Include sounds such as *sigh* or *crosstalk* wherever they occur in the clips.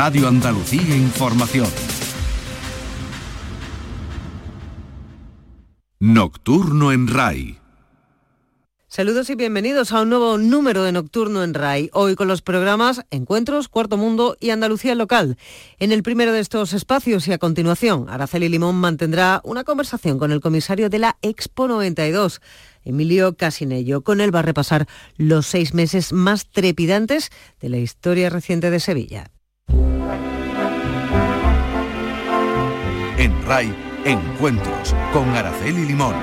Radio Andalucía Información. Nocturno en RAI. Saludos y bienvenidos a un nuevo número de Nocturno en RAI. Hoy con los programas Encuentros, Cuarto Mundo y Andalucía Local. En el primero de estos espacios y a continuación, Araceli Limón mantendrá una conversación con el comisario de la Expo 92. Emilio Casinello. Con él va a repasar los seis meses más trepidantes de la historia reciente de Sevilla. En RAI, Encuentros con Araceli Limón.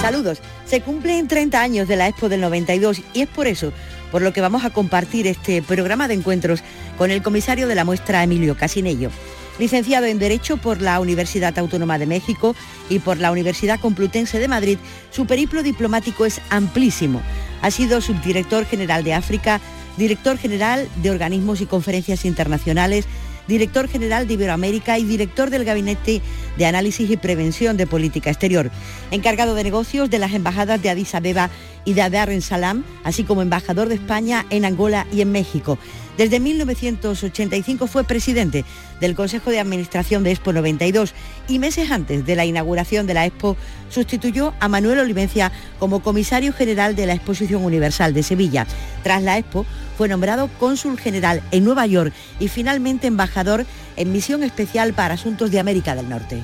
Saludos. Se cumplen 30 años de la Expo del 92 y es por eso por lo que vamos a compartir este programa de encuentros con el comisario de la muestra Emilio Casinello. Licenciado en Derecho por la Universidad Autónoma de México y por la Universidad Complutense de Madrid, su periplo diplomático es amplísimo. Ha sido subdirector general de África, director general de organismos y conferencias internacionales, director general de Iberoamérica y director del Gabinete de Análisis y Prevención de Política Exterior, encargado de negocios de las embajadas de Addis Abeba y de Dar en Salaam, así como embajador de España en Angola y en México. Desde 1985 fue presidente del Consejo de Administración de Expo 92 y meses antes de la inauguración de la Expo sustituyó a Manuel Olivencia como comisario general de la Exposición Universal de Sevilla. Tras la Expo fue nombrado cónsul general en Nueva York y finalmente embajador en misión especial para asuntos de América del Norte.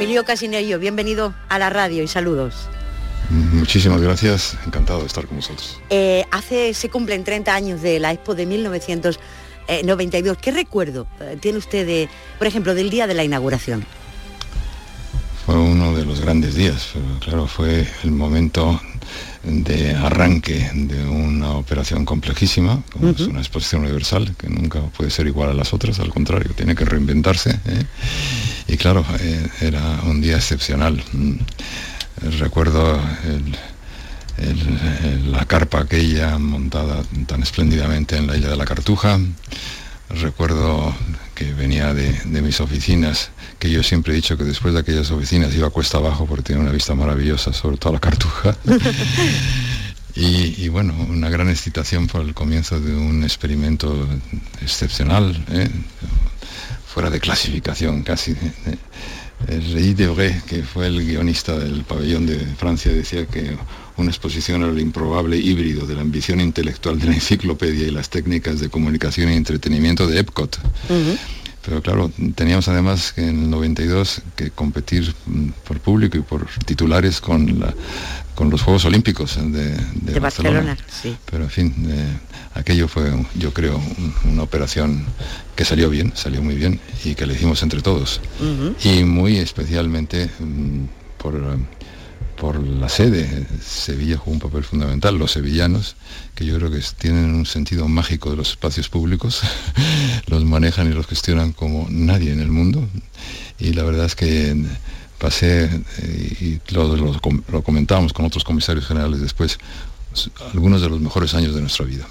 Emilio Casinello, bienvenido a la radio y saludos. Muchísimas gracias, encantado de estar con vosotros. Eh, hace, se cumplen 30 años de la Expo de 1992. ¿Qué recuerdo eh, tiene usted, de, por ejemplo, del día de la inauguración? Fue uno de los grandes días, claro, fue el momento de arranque de una operación complejísima, como es una exposición universal, que nunca puede ser igual a las otras, al contrario, tiene que reinventarse. ¿eh? Y claro, eh, era un día excepcional. Mm, recuerdo la carpa aquella montada tan espléndidamente en la isla de la Cartuja. Recuerdo que venía de, de mis oficinas que yo siempre he dicho que después de aquellas oficinas iba cuesta abajo porque tenía una vista maravillosa sobre toda la cartuja. *laughs* Y, bueno, una gran excitación por el comienzo de un experimento excepcional, ¿eh? Fuera de clasificación casi. ¿eh? El Rey de que fue el guionista del pabellón de Francia, decía que una exposición era el improbable híbrido de la ambición intelectual de la enciclopedia y las técnicas de comunicación y entretenimiento de Epcot. Pero claro, teníamos además que en el 92 que competir mm, por público y por titulares con, la, con los Juegos Olímpicos de, Barcelona. Pero en fin, eh, aquello fue, yo creo, una operación que salió bien, salió muy bien y que le hicimos entre todos. Y muy especialmente mm, por por la sede. Sevilla jugó un papel fundamental. Los sevillanos, que yo creo que tienen un sentido mágico de los espacios públicos, *laughs* los manejan y los gestionan como nadie en el mundo. Y la verdad es que pasé, eh, y lo, lo comentábamos con otros comisarios generales después, algunos de los mejores años de nuestra vida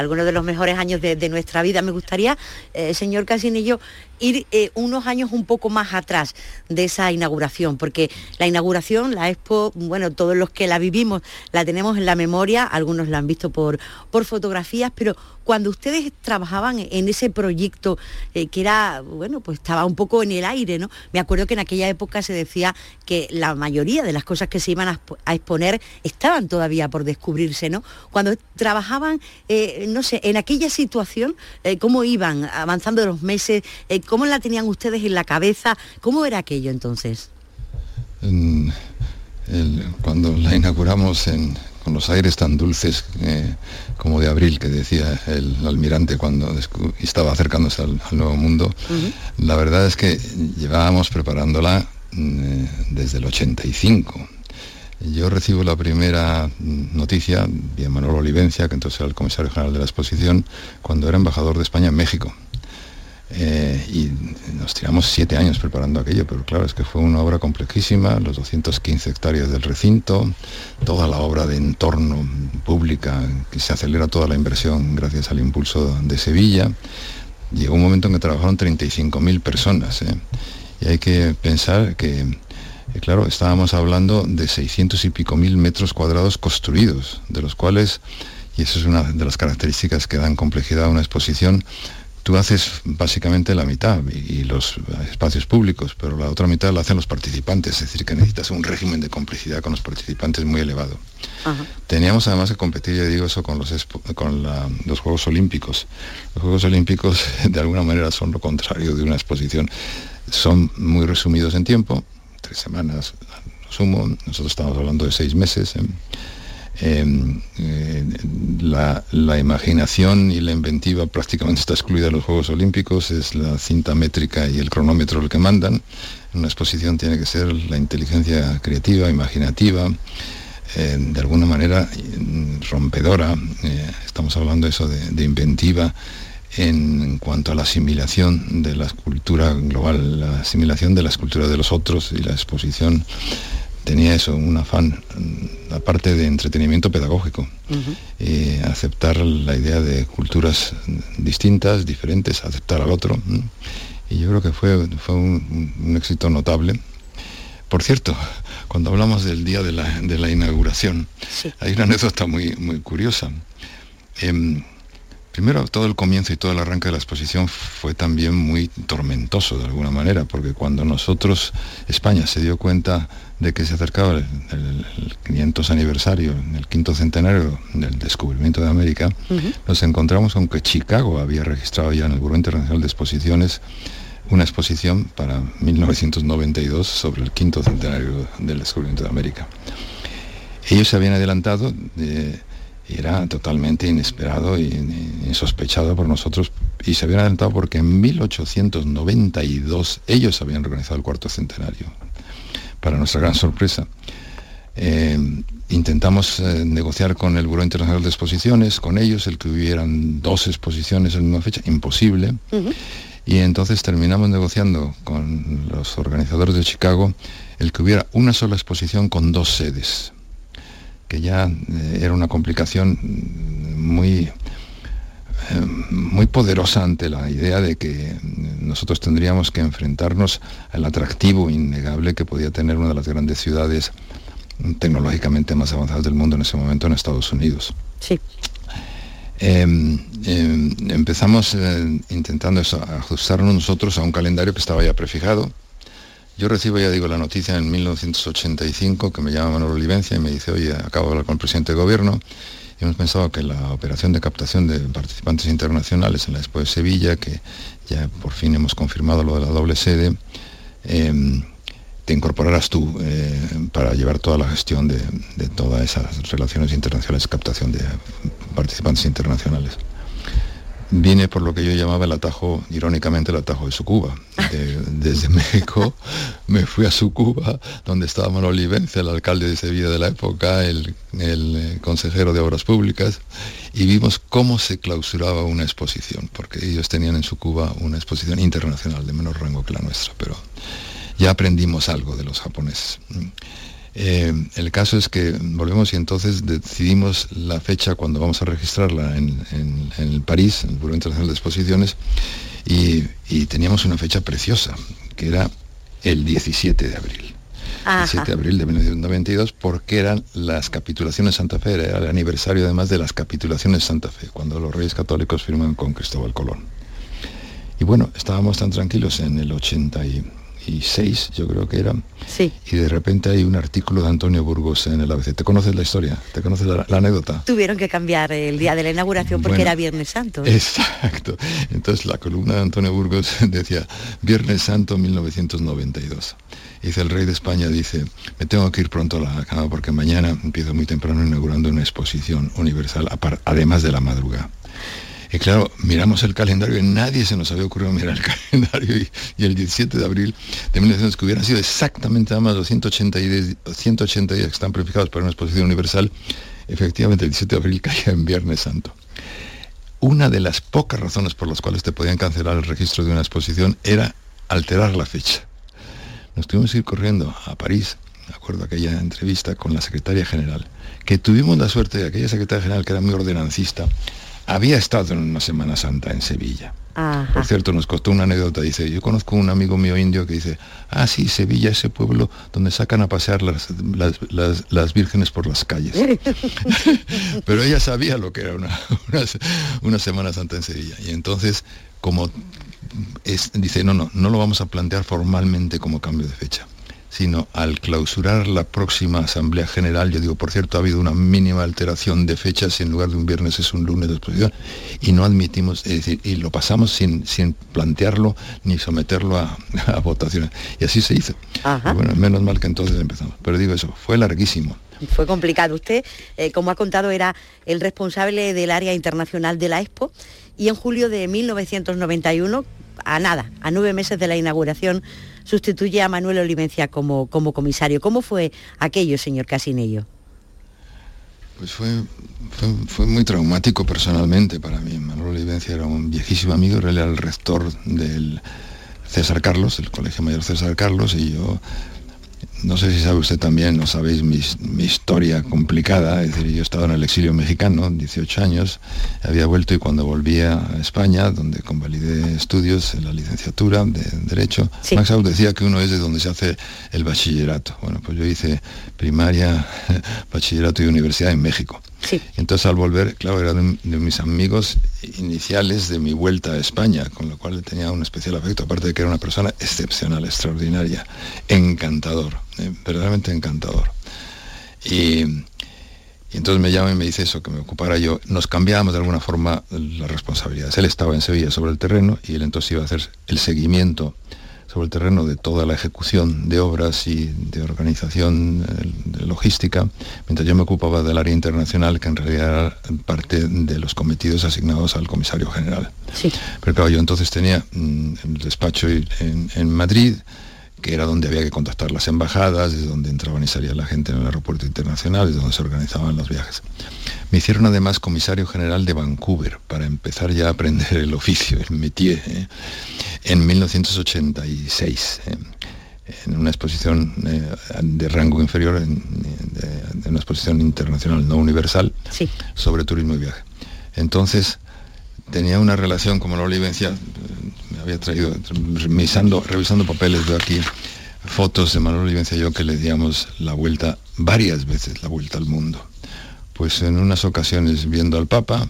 algunos de los mejores años de, nuestra vida. Me gustaría, eh, señor Casinillo, ir eh, unos años un poco más atrás de esa inauguración, porque la inauguración, la Expo, bueno, todos los que la vivimos la tenemos en la memoria, algunos la han visto por, por fotografías, pero cuando ustedes trabajaban en ese proyecto eh, que era, bueno, pues estaba un poco en el aire, ¿no? Me acuerdo que en aquella época se decía que la mayoría de las cosas que se iban a, exponer estaban todavía por descubrirse, ¿no? Cuando trabajaban, no sé, en aquella situación, cómo iban avanzando los meses, ¿Cómo la tenían ustedes en la cabeza? ¿Cómo era aquello entonces? cuando la inauguramos con los aires tan dulces eh, como de abril que decía el almirante cuando estaba acercándose al, nuevo mundo, la verdad es que llevábamos preparándola mm, desde el 85. Yo recibo la primera noticia de Manuel Olivencia, que entonces era el comisario general de la exposición, cuando era embajador de España en México. Eh, y nos tiramos siete años preparando aquello, pero claro, es que fue una obra complejísima, los 215 hectáreas del recinto, toda la obra de entorno pública, que se acelera toda la inversión gracias al impulso de Sevilla. Llegó un momento en que trabajaron 35.000 personas. ¿eh? Y hay que pensar que, claro, estábamos hablando de 600 y pico mil metros cuadrados construidos, de los cuales, y eso es una de las características que dan complejidad a una exposición, tú haces básicamente la mitad y, los espacios públicos, pero la otra mitad la hacen los participantes, es decir, que necesitas un régimen de complicidad con los participantes muy elevado. Teníamos además que competir, ya digo eso, con los, con los Juegos Olímpicos. Los Juegos Olímpicos *laughs* de alguna manera son lo contrario de una exposición. Son muy resumidos en tiempo, tres semanas sumo, nosotros estamos hablando de seis meses. ¿eh? Em, eh, la, imaginación y la inventiva prácticamente está excluida de los Juegos Olímpicos, es la cinta métrica y el cronómetro el que mandan. En una exposición tiene que ser la inteligencia creativa, imaginativa, eh, de alguna manera mm, rompedora. Eh, estamos hablando eso de, inventiva en cuanto a la asimilación de la escultura global, la asimilación de la escultura de los otros y la exposición tenía eso, un afán, mm, aparte de entretenimiento pedagógico, eh, aceptar la idea de culturas distintas, diferentes, aceptar al otro. Y yo creo que fue, fue un, éxito notable. Por cierto, cuando hablamos del día de la, inauguración, hay una anécdota muy, muy curiosa. Em, primero, todo el comienzo y todo el arranque de la exposición fue también muy tormentoso de alguna manera, porque cuando nosotros, España, se dio cuenta de que se acercaba el, 500 aniversario, el quinto centenario del descubrimiento de América, nos encontramos con que Chicago había registrado ya en el Buró Internacional de Exposiciones una exposición para 1992 sobre el quinto centenario del descubrimiento de América. Ellos se habían adelantado, era totalmente inesperado y insospechado por nosotros, y se habían adelantado porque en 1892 ellos habían organizado el cuarto centenario para nuestra gran sorpresa. Eh, intentamos eh, negociar con el Buró Internacional de Exposiciones, con ellos, el que hubieran dos exposiciones en misma fecha, imposible. Y entonces terminamos negociando con los organizadores de Chicago el que hubiera una sola exposición con dos sedes, que ya eh, era una complicación muy eh, muy poderosa ante la idea de que nosotros tendríamos que enfrentarnos al atractivo innegable que podía tener una de las grandes ciudades tecnológicamente más avanzadas del mundo en ese momento en Estados Unidos. Sí. Em, em, empezamos eh, intentando ajustarnos nosotros a un calendario que estaba ya prefijado. Yo recibo, ya digo, la noticia en 1985 que me llama Manuel Olivencia y me dice, oye, acabo de hablar con el presidente de gobierno hemos pensado que la operación de captación de participantes internacionales en la Expo de Sevilla, que ya por fin hemos confirmado lo de la doble sede, em, te incorporarás tú eh, para llevar toda la gestión de todas esas relaciones internacionales, captación de participantes internacionales viene por lo que yo llamaba el atajo, irónicamente el atajo de Sucuba. desde *laughs* México me fui a Sucuba, donde estaba Manuel el alcalde de Sevilla de la época, el, eh, consejero de Obras Públicas, y vimos cómo se clausuraba una exposición, porque ellos tenían en Sucuba una exposición internacional de menor rango que la nuestra, pero ya aprendimos algo de los japoneses. Eh, el caso es que volvemos y entonces decidimos la fecha cuando vamos a registrarla en, el París, en el Buró Internacional de Exposiciones, y, teníamos una fecha preciosa, que era el 17 de abril. El 17 de abril de 1992, porque eran las capitulaciones Santa Fe, era el aniversario además de las capitulaciones Santa Fe, cuando los reyes católicos firman con Cristóbal Colón. Y bueno, estábamos tan tranquilos en el 80 y, y seis, yo creo que era. Sí. Y de repente hay un artículo de Antonio Burgos en el ABC. ¿Te conoces la historia? ¿Te conoces la, anécdota? Tuvieron que cambiar el día de la inauguración porque era Viernes Santo. Exacto. Entonces la columna de Antonio Burgos *laughs* decía Viernes Santo 1992. Dice el rey de España, dice, me tengo que ir pronto a la cama porque mañana empiezo muy temprano inaugurando una exposición universal, además de la madrugada. Y claro, miramos el calendario y nadie se nos había ocurrido mirar el *laughs* calendario y, el 17 de abril de 1900 que hubieran sido exactamente además los 180 días, 180 días que están prefijado para una exposición universal, efectivamente el 17 de abril *laughs* caía en Viernes Santo. una de las pocas razones por las cuales te podían cancelar el registro de una exposición era alterar la fecha. Nos tuvimos que ir corriendo a París, de acuerdo aquella entrevista con la secretaria general, que tuvimos la suerte de aquella secretaria general que era muy ordenancista, había estado en una Semana Santa en Sevilla. Por cierto, nos costó una anécdota. Dice, yo conozco un amigo mío indio que dice, ah, sí, Sevilla, ese pueblo donde sacan a pasear las, las, vírgenes por las calles. *laughs* *laughs* Pero ella sabía lo que era una, una, Semana Santa en Sevilla. Y entonces, como es, dice, no, no, no lo vamos a plantear formalmente como cambio de fecha sino al clausurar la próxima Asamblea General, yo digo, por cierto, ha habido una mínima alteración de fechas, si en lugar de un viernes es un lunes de exposición, y no admitimos, es decir, y lo pasamos sin, sin plantearlo ni someterlo a, *laughs* votaciones. Y así se hizo. bueno, menos mal que entonces empezamos. Pero digo eso, fue larguísimo. Fue complicado. Usted, eh, como ha contado, era el responsable del área internacional de la Expo y en julio de 1991, a nada, a nueve meses de la inauguración, sustituye a Manuel Olivencia como, como comisario. ¿Cómo fue aquello, señor Casinello? Pues fue, fue, muy traumático personalmente para mí. Manuel Olivencia era un viejísimo amigo, era el rector del César Carlos, el Colegio Mayor César Carlos, y yo no sé si sabe usted también, no sabéis mi, historia complicada, es decir, yo he estado en el exilio mexicano, 18 años, había vuelto y cuando volví a España, donde convalidé estudios en la licenciatura de Derecho, Max Out decía que uno es de donde se hace el bachillerato. Bueno, pues yo hice primaria, *laughs* bachillerato y universidad en México. Entonces al volver, claro, era de, mis amigos iniciales de mi vuelta a España, con lo cual tenía un especial afecto, aparte de que era una persona excepcional, extraordinaria, encantador, eh, verdaderamente encantador. Y, entonces me llama y me dice eso, que me ocupara yo. Nos cambiábamos de alguna forma las responsabilidades. Él estaba en Sevilla sobre el terreno y él entonces iba a hacer el seguimiento sobre el terreno de toda la ejecución de obras y de organización de logística, mientras yo me ocupaba del área internacional, que en realidad era parte de los cometidos asignados al comisario general. Sí. Pero claro, yo entonces tenía mm, el despacho en, en Madrid, que era donde había que contactar las embajadas, desde donde entraban y salía la gente en el aeropuerto internacional, desde donde se organizaban los viajes. Me hicieron además comisario general de Vancouver para empezar ya a aprender el oficio, el métier, ¿eh? en 1986. ¿eh? en una exposición eh, de rango inferior, en, una exposición internacional no universal, sobre turismo y viaje. Entonces, tenía una relación, como la Olivencia, me había traído, revisando, revisando papeles, veo aquí fotos de Manuel Olivencia y yo que le díamos la vuelta, varias veces la vuelta al mundo. Pues en unas ocasiones viendo al Papa,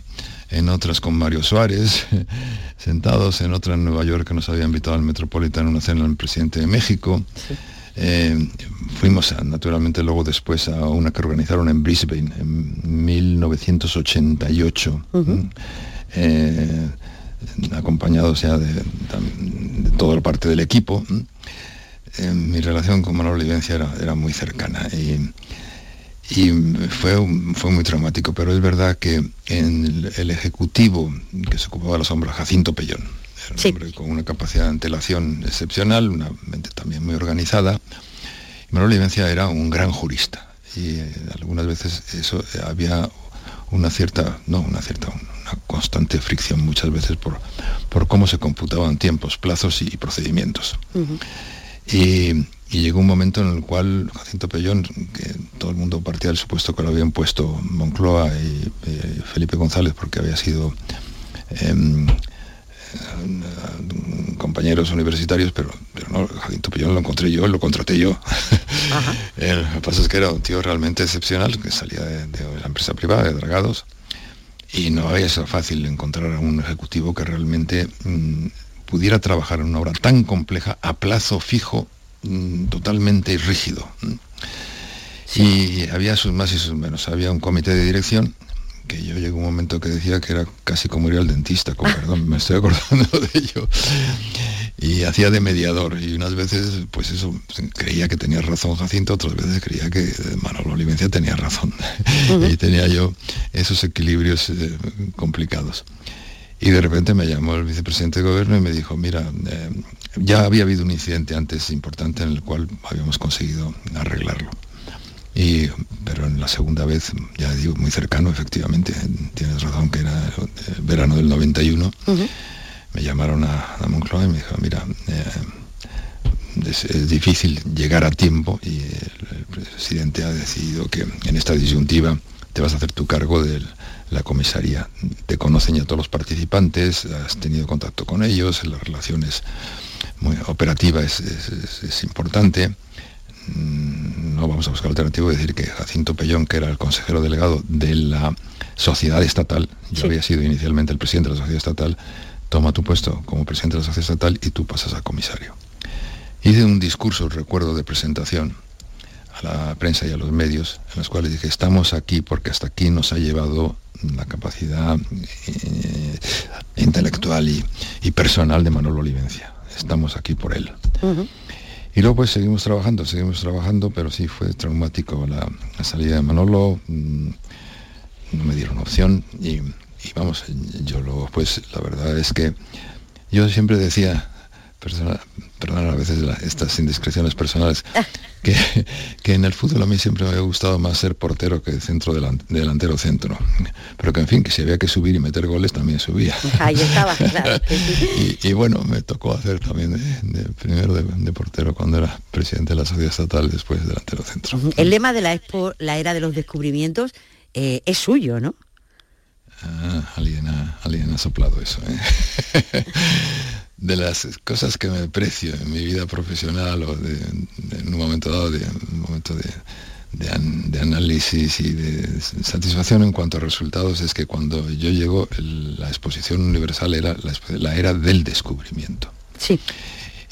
en otras con Mario Suárez, *laughs* sentados, en otra en Nueva York que nos había invitado al Metropolitan a una cena el presidente de México. Eh, fuimos naturalmente luego después a una que organizaron en Brisbane en 1988, eh, acompañados ya de, toda la parte del equipo. Eh, mi relación con Manuel Olivencia era, era muy cercana y, y fue, fue muy traumático, pero es verdad que en el, ejecutivo que se ocupaba de la sombra, Jacinto Pellón, era un hombre con una capacidad de antelación excepcional, una mente también muy organizada. Manuel Olivencia era un gran jurista y eh, algunas veces eso eh, había una cierta, no una cierta, constante fricción muchas veces por, por cómo se computaban tiempos, plazos y procedimientos. y, y llegó un momento en el cual Jacinto Pellón, que todo el mundo partía del supuesto que lo habían puesto Moncloa y eh, Felipe González porque había sido em, eh, compañeros universitarios, pero, pero no, Jacinto Pellón lo encontré yo, lo contraté yo. *laughs* el, lo que pasa es que era un tío realmente excepcional, que salía de, la empresa privada, de Dragados, y no había sido fácil encontrar a un ejecutivo que realmente mm, pudiera trabajar en una obra tan compleja a plazo fijo Mm, totalmente rígido. Y había sus más y sus menos. Había un comité de dirección que yo llegó un momento que decía que era casi como ir al dentista, con *laughs* perdón, me estoy acordando de ello. Y hacía de mediador y unas veces, pues eso, creía que tenía razón Jacinto, otras veces creía que Manolo Olivencia tenía razón. *laughs* y tenía yo esos equilibrios eh, complicados. Y de repente me llamó el vicepresidente de gobierno y me dijo, mira, eh, ya había habido un incidente antes importante en el cual habíamos conseguido arreglarlo. Y, pero en la segunda vez, ya digo, muy cercano, efectivamente, tienes razón que era el verano del 91, me llamaron a, a, Moncloa y me dijeron, mira, eh, es, es, difícil llegar a tiempo y el, el, presidente ha decidido que en esta disyuntiva te vas a hacer tu cargo de la comisaría. Te conocen ya todos los participantes, has tenido contacto con ellos, las relaciones muy operativa es, es, es importante no vamos a buscar alternativo, decir que Jacinto Pellón, que era el consejero delegado de la sociedad estatal, yo sí. había sido inicialmente el presidente de la sociedad estatal, toma tu puesto como presidente de la sociedad estatal y tú pasas a comisario. Hice un discurso, recuerdo, de presentación a la prensa y a los medios, en los cuales dije, estamos aquí porque hasta aquí nos ha llevado la capacidad eh, intelectual y, y, personal de Manolo Olivencia. Estamos aquí por él. Uh -huh. Y luego pues seguimos trabajando, seguimos trabajando, pero sí fue traumático la, la salida de Manolo, mmm, no me dieron opción y, y, vamos, yo luego pues la verdad es que yo siempre decía, persona, perdón a veces la, estas indiscreciones personales, *laughs* que, que, en el fútbol a mí siempre me había gustado más ser portero que centro delan, delantero centro. Pero que en fin, que si había que subir y meter goles también subía. *laughs* Ahí estaba, claro. *laughs* y, y, bueno, me tocó hacer también de, de primero de, de, portero cuando era presidente de la sociedad estatal, después delantero centro. El lema de la Expo, la era de los descubrimientos, eh, es suyo, ¿no? Ah, alguien, ha, alguien ha soplado eso. ¿eh? *laughs* de las cosas que me precio en mi vida profesional o de, de, en un momento dado, de un momento de, de, análisis y de satisfacción en cuanto a resultados, es que cuando yo llego, el, la exposición universal era la, la, era del descubrimiento. Sí.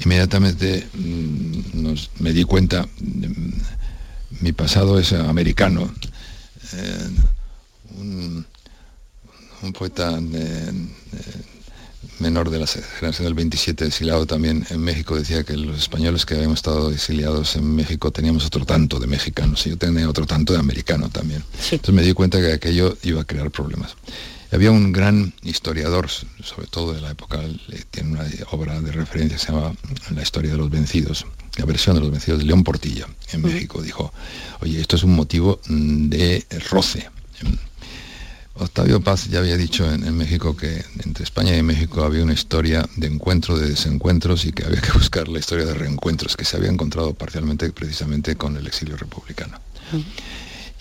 Inmediatamente mmm, nos, me di cuenta, mmm, mi pasado es americano. Eh, un, un, poeta de, menor de la generación del 27 exiliado también en México decía que los españoles que habíamos estado exiliados en México teníamos otro tanto de mexicanos y yo tenía otro tanto de americano también. Sí. Entonces me di cuenta que aquello iba a crear problemas. Había un gran historiador, sobre todo de la época, tiene una obra de referencia que se llama La historia de los vencidos, la versión de los vencidos de León Portilla, en uh -huh. México. Dijo, oye, esto es un motivo de roce Octavio Paz ya había dicho en, en, México que entre España y México había una historia de encuentro, de desencuentros y que había que *laughs* buscar la historia de reencuentros que se había encontrado parcialmente precisamente con el exilio republicano.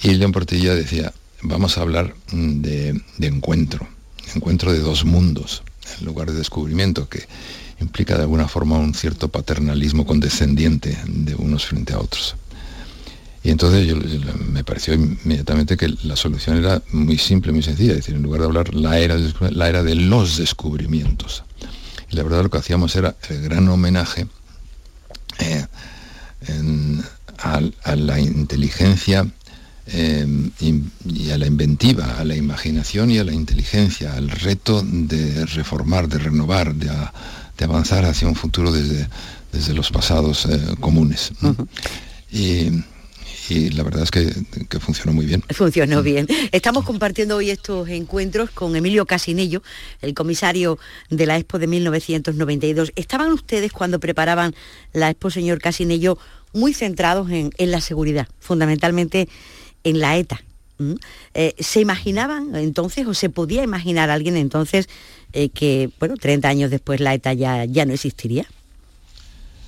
Y León Portilla decía, vamos a hablar mm, de, de encuentro, encuentro de dos mundos, en lugar de descubrimiento, que implica de alguna forma un cierto paternalismo condescendiente de unos frente a otros. Y entonces yo, me pareció inmediatamente que la solución era muy simple, muy sencilla, es decir, en lugar de hablar la era, la era de los descubrimientos. Y la verdad lo que hacíamos era el gran homenaje eh, en, a, a, la inteligencia eh, y, a la inventiva, a la imaginación y a la inteligencia, al reto de reformar, de renovar, de, a, de avanzar hacia un futuro desde, desde los pasados eh, comunes. Uh -huh. Y y la verdad es que, funcionó muy bien. Funcionó bien. Estamos compartiendo hoy estos encuentros con Emilio Casinello, el comisario de la Expo de 1992. ¿Estaban ustedes cuando preparaban la Expo, señor Casinello, muy centrados en, en la seguridad, fundamentalmente en la ETA? ¿Mm? Eh, ¿Se imaginaban entonces o se podía imaginar alguien entonces eh, que, bueno, 30 años después la ETA ya, ya no existiría?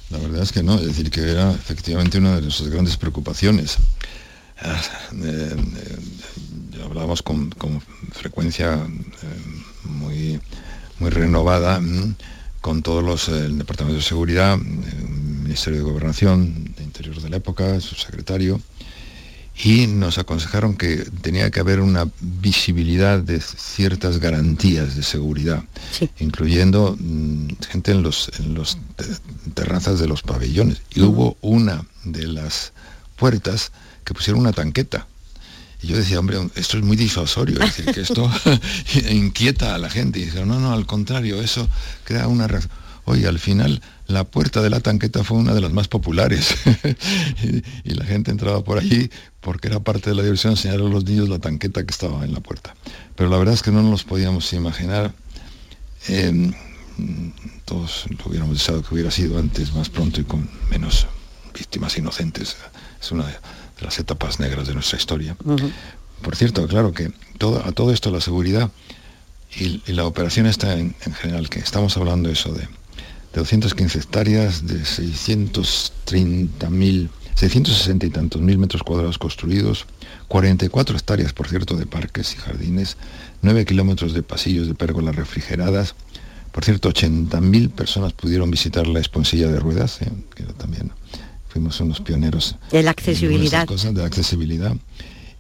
La verdad es que no, es decir, que era efectivamente una de nuestras grandes preocupaciones. Ah, eh, eh, hablábamos con, con frecuencia eh, muy, muy renovada mm, con todos los, el Departamento de Seguridad, el Ministerio de Gobernación, de Interior de la época, su secretario, y nos aconsejaron que tenía que haber una visibilidad de ciertas garantías de seguridad, sí. incluyendo mmm, gente en los, en los terrazas de los pabellones. Y uh -huh. hubo una de las puertas que pusieron una tanqueta. Y yo decía, hombre, esto es muy disuasorio, es decir, que esto *laughs* *laughs* inquieta a la gente. Y dice, no, no, al contrario, eso crea una reacción. Oye, al final la puerta de la tanqueta fue una de las más populares *laughs* y, y, la gente entraba por allí porque era parte de la diversión enseñar a los niños la tanqueta que estaba en la puerta. Pero la verdad es que no nos podíamos imaginar, eh, todos lo hubiéramos deseado que hubiera sido antes, más pronto y con menos víctimas inocentes. Es una de las etapas negras de nuestra historia. Por cierto, claro que todo, a todo esto la seguridad y, la operación está en, general, que estamos hablando eso de, de 215 hectáreas, de 630.000, 660 y tantos mil metros cuadrados construidos, 44 hectáreas, por cierto, de parques y jardines, 9 kilómetros de pasillos de pérgolas refrigeradas. Por cierto, 80.000 personas pudieron visitar la esponcilla de ruedas, eh, que también fuimos unos pioneros. De la accesibilidad. Cosas, de la accesibilidad.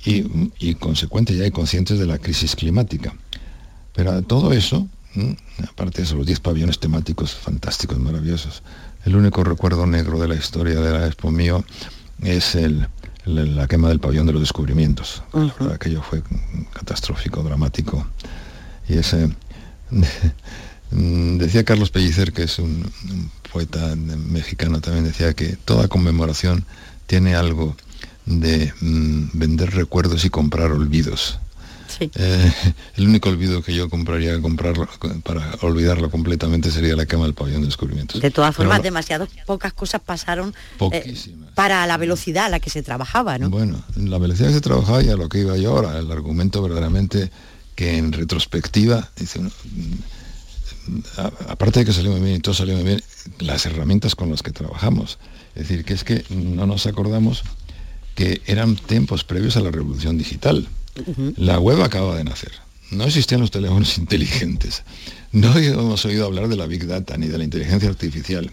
Y, y consecuente ya y conscientes de la crisis climática. Pero todo eso, aparte de eso, los 10 pabellones temáticos fantásticos, maravillosos, el único recuerdo negro de la historia de la Expo mío es el, la quema del pabellón de los descubrimientos. Aquello fue catastrófico, dramático. Y ese... *laughs* decía Carlos Pellicer, que es un, poeta mexicano, también decía que toda conmemoración tiene algo de mm, vender recuerdos y comprar olvidos. Eh, el único olvido que yo compraría comprarlo para olvidarlo completamente sería la quema del pabellón de descubrimientos. De todas formas, demasiadas pocas cosas pasaron eh, para la velocidad a la que se trabajaba, ¿no? Bueno, la velocidad que se trabajaba y a lo que iba yo ahora, el argumento verdaderamente que en retrospectiva, dice mm, aparte de que salió muy bien y todo salió muy bien, las herramientas con las que trabajamos. Es decir, que es que no nos acordamos que eran tiempos previos a la revolución digital la web acaba de nacer. No existían los teléfonos *laughs* inteligentes. No hemos oído hablar de la Big Data ni de la inteligencia artificial.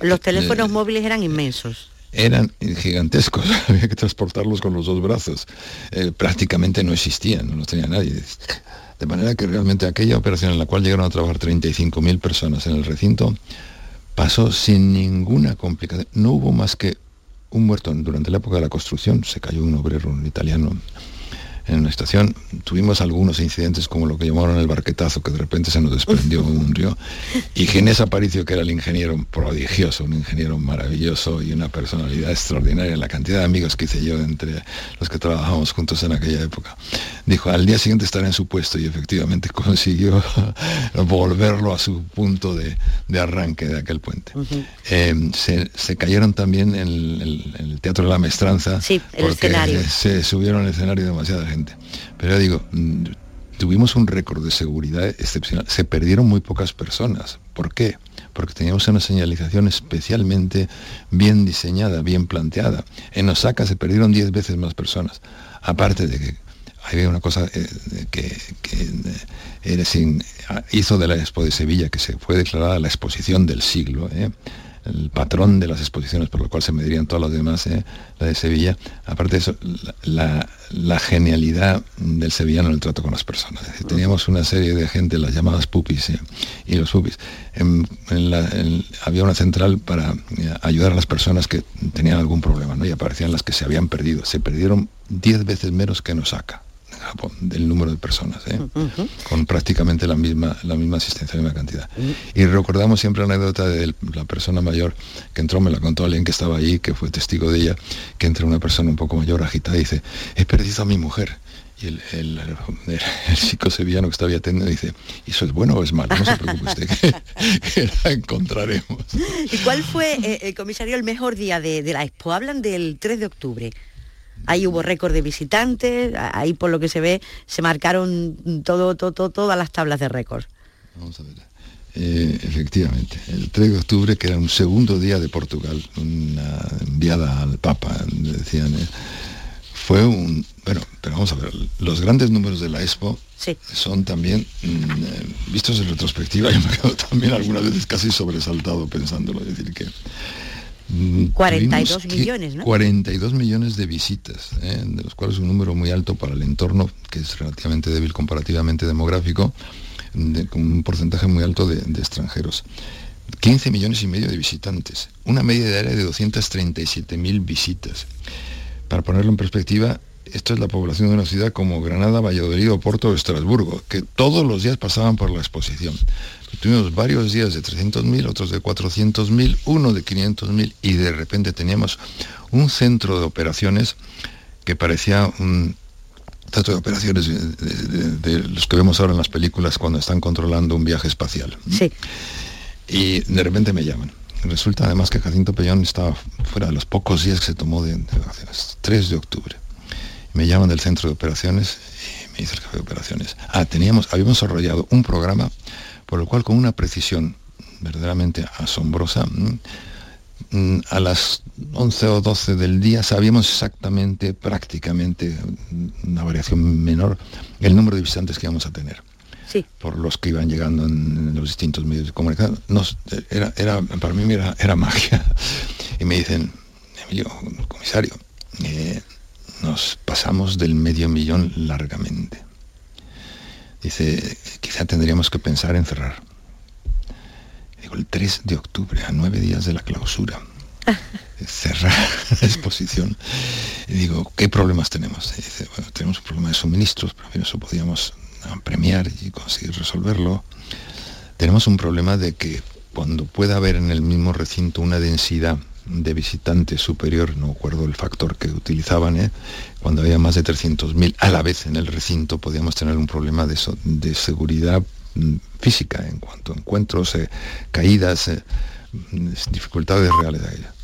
Los teléfonos móviles eran inmensos. Eran gigantescos, *laughs* había que transportarlos con los dos brazos. Eh, prácticamente no existían, no los tenía nadie. De manera que realmente aquella operación en la cual llegaron a trabajar 35.000 personas en el recinto pasó sin ninguna complicación. No hubo más que un muerto durante la época de la construcción, se cayó un obrero un italiano en una estación tuvimos algunos incidentes como lo que llamaron el barquetazo, que de repente se nos desprendió *laughs* un río. Y Ginés Aparicio, que era el ingeniero prodigioso, un ingeniero maravilloso y una personalidad extraordinaria, la cantidad de amigos que hice yo entre los que trabajamos juntos en aquella época, dijo, al día siguiente estará en su puesto y efectivamente *laughs* consiguió volverlo a su punto de, arranque de aquel puente. Eh, se, cayeron también en el, Teatro de la Mestranza. Sí, el escenario. Se subieron al escenario demasiada gente pero digo, mm, tuvimos un récord de seguridad excepcional. Se perdieron muy pocas personas. ¿Por qué? Porque teníamos una señalización especialmente bien diseñada, bien planteada. En Osaka se perdieron 10 veces más personas. Aparte de que había una cosa eh, que, eh, hizo de la Expo de Sevilla, que se fue declarada la exposición del siglo. ¿eh? El patrón de las exposiciones por lo cual se medirían todas las demás, ¿eh? la de Sevilla. Aparte de eso, la, genialidad del sevillano en el trato con las personas. teníamos una serie de gente, las llamadas pupis ¿eh? y los pupis. había una central para eh, ayudar a las personas que tenían algún problema ¿no? y aparecían las que se habían perdido. Se perdieron 10 veces menos que en Osaka del número de personas, ¿eh? con prácticamente la misma, la misma asistencia, la misma cantidad. Y recordamos siempre la anécdota de la persona mayor que entró, me la contó alguien que estaba ahí, que fue testigo de ella, que entra una persona un poco mayor agitada y dice, he perdido a mi mujer. Y el, el, chico sevillano que estaba atendiendo dice, ¿y eso es bueno o es malo? No se preocupe usted, que, la encontraremos. ¿Y cuál fue, eh, el comisario, el mejor día de, de la expo? Hablan del 3 de octubre. Ahí hubo récord de visitantes, ahí por lo que se ve se marcaron todo, todo, todas las tablas de récord. Vamos a ver. Eh, efectivamente, el 3 de octubre, que era un segundo día de Portugal, una enviada al Papa, decían, eh, fue un... Bueno, pero vamos a ver, los grandes números de la Expo son también, mm, eh, vistos en retrospectiva, *laughs* yo me quedo también algunas veces casi sobresaltado pensándolo, es decir, que 42 millones, ¿no? 42 millones de visitas, ¿eh? de los cuales un número muy alto para el entorno, que es relativamente débil comparativamente demográfico, con un porcentaje muy alto de, extranjeros. 15 millones y medio de visitantes, una media de área de 237 mil visitas. Para ponerlo en perspectiva, esto es la población de una ciudad como Granada, Valladolid, Oporto o Estrasburgo, que todos los días pasaban por la exposición. Tuvimos varios días de 300.000, otros de 400.000, uno de 500.000 y de repente teníamos un centro de operaciones que parecía un centro de operaciones de, los que vemos ahora en las películas cuando están controlando un viaje espacial. Sí. Y de repente me llaman resulta además que Jacinto Peñón estaba fuera de los pocos días que se tomó de, vacaciones, 3 de octubre. Me llaman del centro de operaciones y me dice el jefe de operaciones. Ah, teníamos, habíamos desarrollado un programa por el cual con una precisión verdaderamente asombrosa, mm, a las 11 o 12 del día sabíamos exactamente, prácticamente, una variación menor, el número de visitantes que íbamos a tener por los que iban llegando en, los distintos medios de comunicación. era, era, para mí era, era magia. Y me dicen, Emilio, comisario, eh, nos pasamos del medio millón largamente. Dice, quizá tendríamos que pensar en cerrar. Digo, el 3 de octubre, a nueve días de la clausura. *laughs* cerrar la exposición. Y digo, ¿qué problemas tenemos? dice, bueno, tenemos un problema de suministros, pero eso podíamos premiar y conseguir resolverlo, tenemos un problema de que cuando pueda haber en el mismo recinto una densidad de visitantes superior, no recuerdo el factor que utilizaban, ¿eh? cuando había más de 300.000 a la vez en el recinto, podíamos tener un problema de, de seguridad mm, física en cuanto a encuentros, eh, caídas, eh, dificultades reales de ella.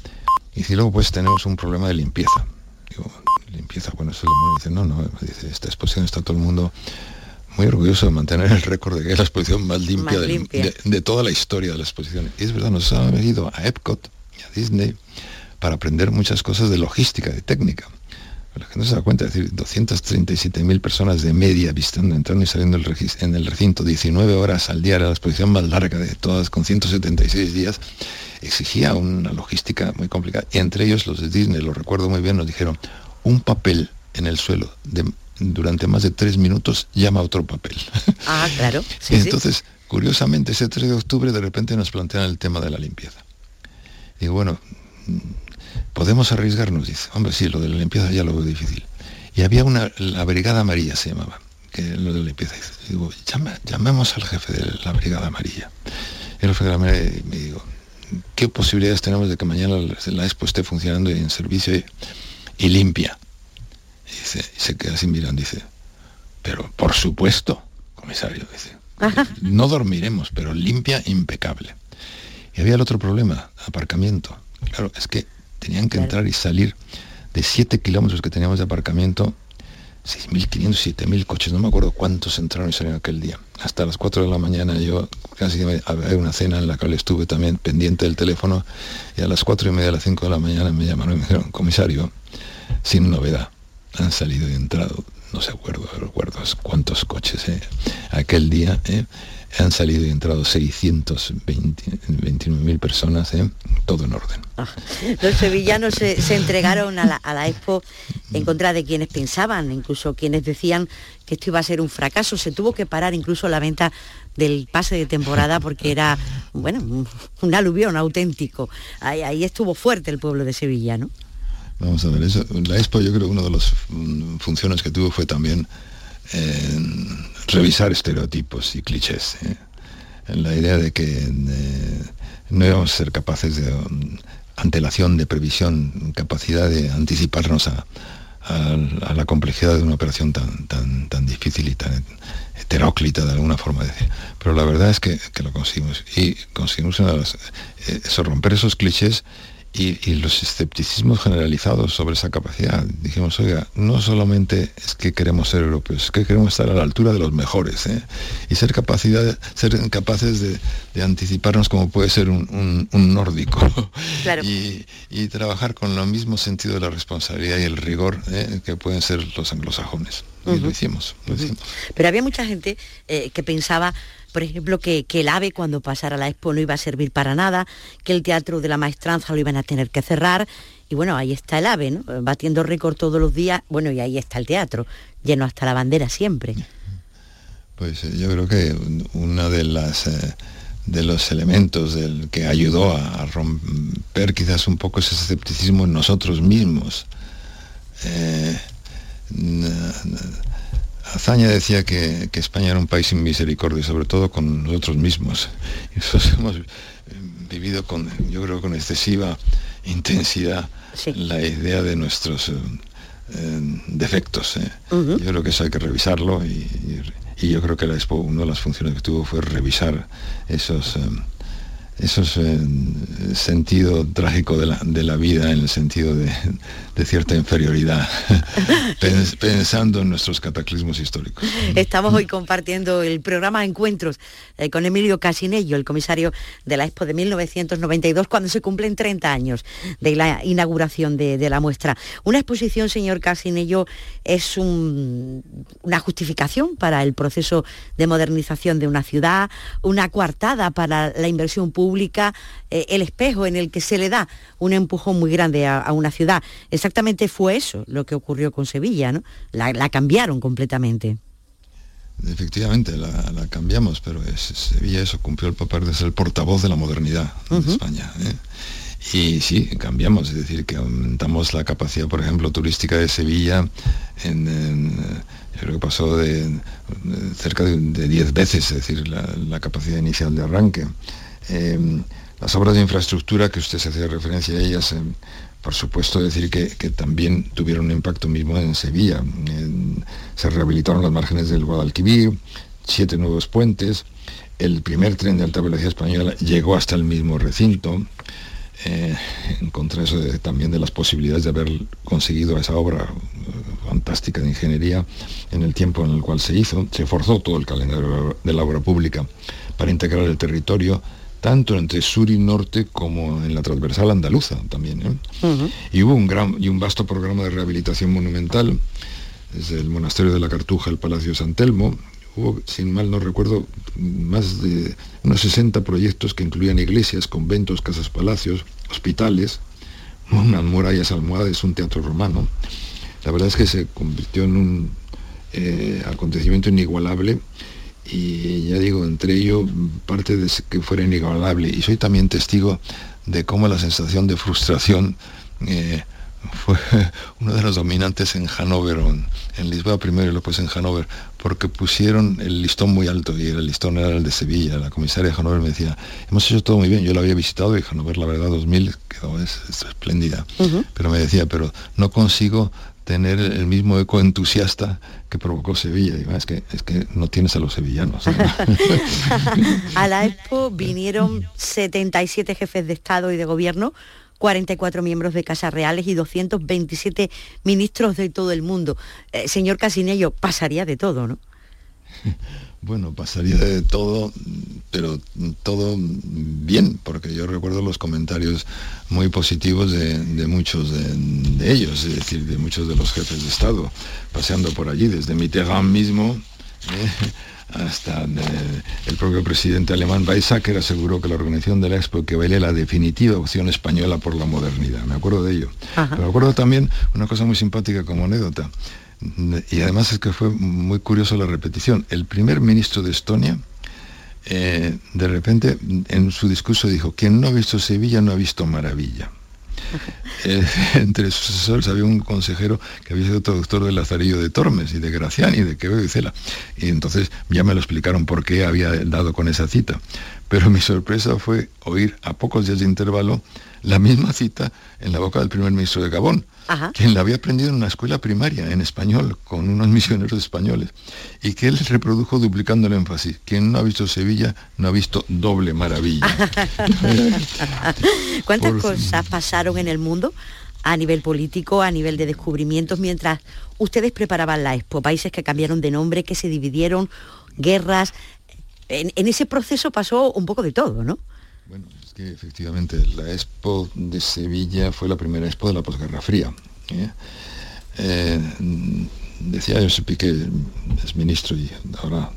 Y si luego pues tenemos un problema de limpieza. Digo, limpieza, bueno, eso es lo dice, no, no, dice, esta exposición está todo el mundo muy orgulloso de mantener el récord de que es la exposición más limpia, De, toda la historia de la exposición. Y es verdad, nos ha venido a Epcot y a Disney para aprender muchas cosas de logística, de técnica. La gente se da cuenta, es decir, 237.000 personas de media visitando, entrando y saliendo en el recinto, 19 horas al día, era la exposición más larga de todas, con 176 días, exigía una logística muy complicada. Y entre ellos los de Disney, lo recuerdo muy bien, nos dijeron, un papel en el suelo de durante más de tres minutos llama a otro papel. Ah, claro. *laughs* entonces, curiosamente, ese 3 de octubre de repente nos plantean el tema de la limpieza. Digo, bueno, podemos arriesgarnos, dice. Hombre, sí, lo de la limpieza ya lo veo difícil. Y había una, la Brigada Amarilla se llamaba, que lo de la limpieza. Digo, llamemos al jefe de la Brigada Amarilla. Y el jefe de la Amarilla me digo, ¿qué posibilidades tenemos de que mañana la expo esté funcionando en servicio y limpia? Y, se queda sin mirando, dice, pero por supuesto, comisario, dice, *laughs* no dormiremos, pero limpia, impecable. Y había el otro problema, aparcamiento. Claro, es que tenían que entrar y salir de 7 kilómetros que teníamos de aparcamiento, 6.500, 7.000 coches, no me acuerdo cuántos entraron y salieron aquel día. Hasta las 4 de la mañana yo casi había una cena en la cual estuve también pendiente del teléfono y a las 4 y media, a las 5 de la mañana me llamaron y me dijeron, comisario, sin novedad, han salido y entrado, no se acuerdo, recuerdo cuántos coches eh, aquel día, eh, han salido y entrado 629 mil personas, eh, todo en orden. Ah, los sevillanos se, entregaron a la, a la, Expo en contra de quienes pensaban, incluso quienes decían que esto iba a ser un fracaso. Se tuvo que parar incluso la venta del pase de temporada porque era, bueno, un, aluvión auténtico. Ahí, ahí estuvo fuerte el pueblo de Sevilla, ¿no? Vamos a ver, eso, la Expo yo creo que una de las mm, funciones que tuvo fue también eh, revisar estereotipos y clichés. ¿eh? La idea de que eh, no íbamos a ser capaces de um, antelación, de previsión, capacidad de anticiparnos a, la complejidad de una operación tan, tan, tan difícil y tan heteróclita de alguna forma de decir. Pero la verdad es que, lo conseguimos. Y conseguimos eso, romper esos clichés y, los escepticismos generalizados sobre esa capacidad. Dijimos, oiga, no solamente es que queremos ser europeos, es que queremos estar a la altura de los mejores ¿eh? y ser, capacidad, ser capaces de, anticiparnos como puede ser un, nórdico *laughs* y, trabajar con lo mismo sentido de la responsabilidad y el rigor ¿eh? que pueden ser los anglosajones. Y lo hicimos, Pero había mucha gente eh, que pensaba por ejemplo, que, el AVE cuando pasara la Expo no iba a servir para nada, que el Teatro de la Maestranza lo iban a tener que cerrar. Y bueno, ahí está el AVE, ¿no? batiendo récord todos los días. Bueno, y ahí está el teatro, lleno hasta la bandera siempre. Pues eh, yo creo que una de las... Eh, de los elementos del que ayudó a, romper quizás un poco ese escepticismo en nosotros mismos. Eh, Azaña decía que, España era un país sin misericordia, sobre todo con nosotros mismos. Nosotros *laughs* hemos vivido con, yo creo, con excesiva intensidad la idea de nuestros eh, eh, defectos. ¿eh? Yo creo que eso hay que revisarlo y, yo creo que la Expo, una de las funciones que tuvo fue revisar esos, eso es el sentido trágico de la, de la, vida, en el sentido de, de cierta inferioridad, *laughs* pensando en nuestros cataclismos históricos. Estamos hoy compartiendo el programa Encuentros eh, con Emilio Casinello, el comisario de la Expo de 1992, cuando se cumplen 30 años de la inauguración de, de la muestra. Una exposición, señor Casinello, es un, una justificación para el proceso de modernización de una ciudad, una coartada para la inversión pública pública eh, el espejo en el que se le da un empujón muy grande a, una ciudad. Exactamente fue eso lo que ocurrió con Sevilla, ¿no? La, cambiaron completamente. Efectivamente, la, cambiamos, pero Sevilla eso cumplió el papel de ser el portavoz de la modernidad en España. ¿eh? Y sí, cambiamos, es decir, que aumentamos la capacidad, por ejemplo, turística de Sevilla en, yo creo que pasó de, cerca de 10 veces, es decir, la, capacidad inicial de arranque. Em, las obras de infraestructura que usted se hacía referencia a ellas, em, por supuesto decir que, también tuvieron un impacto mismo en Sevilla. se rehabilitaron las márgenes del Guadalquivir, siete nuevos puentes, el primer tren de alta velocidad española llegó hasta el mismo recinto. Eh, en contra eso también de las posibilidades de haber conseguido esa obra eh, fantástica de ingeniería en el tiempo en el cual se hizo. Se forzó todo el calendario de la obra pública para integrar el territorio tanto entre sur y norte como en la transversal andaluza también. ¿eh? Y hubo un gran y un vasto programa de rehabilitación monumental, desde el monasterio de la Cartuja al Palacio de San Telmo. Hubo, sin mal no recuerdo, más de unos 60 proyectos que incluían iglesias, conventos, casas palacios, hospitales, unas murallas almohades, un teatro romano. La verdad es que se convirtió en un eh, acontecimiento inigualable y ya digo, entre ello parte de que fuera inigualable. Y soy también testigo de cómo la sensación de frustración eh, *laughs* fue uno de los dominantes en Hannover, en Lisboa primero y después en Hannover, porque pusieron el listón muy alto y el listón era el de Sevilla. La comisaria de Hannover me decía, hemos hecho todo muy bien, yo lo había visitado y Hannover, la verdad, 2000 quedó es, espléndida, pero me decía, pero no consigo tener el mismo eco entusiasta que provocó Sevilla. Y, es, que, es que no tienes a los sevillanos. *laughs* a la Expo vinieron 77 jefes de Estado y de Gobierno, 44 miembros de Casas Reales y 227 ministros de todo el mundo. Eh, señor Casinello, pasaría de todo, ¿no? *laughs* Bueno, pasaría de todo, pero todo bien, porque yo recuerdo los comentarios muy positivos de, muchos de, ellos, es decir, de muchos de los jefes de Estado, paseando por allí, desde Mitterrand mismo. Eh, hasta el propio presidente alemán Weizsäcker aseguró que la organización de la Expo que baile la definitiva opción española por la modernidad. Me acuerdo de ello. Pero me acuerdo también una cosa muy simpática como anécdota y además es que fue muy curioso la repetición. El primer ministro de Estonia, eh, de repente, en su discurso dijo, quien no ha visto Sevilla no ha visto maravilla. Eh, *laughs* entre sus asesores había un consejero que había sido traductor de Lazarillo de Tormes y de Graciani y de Quevedo y Cela. Y entonces ya me lo explicaron por qué había dado con esa cita. Pero mi sorpresa fue oír a pocos días de intervalo la misma cita en la boca del primer ministro de Gabón, quien la había aprendido en una escuela primaria en español con unos misioneros españoles y que él reprodujo duplicando el énfasis. Quien no ha visto Sevilla no ha visto doble maravilla. *laughs* ¿Cuántas cosas pasaron en el mundo? a nivel político, a nivel de descubrimientos, mientras ustedes preparaban la Expo, países que cambiaron de nombre, que se dividieron, guerras. En, en ese proceso pasó un poco de todo, ¿no? Bueno, que efectivamente la Expo de Sevilla fue la primera Expo de la posguerra fría. ¿eh? Eh, decía José Piqué, es ministro y ahora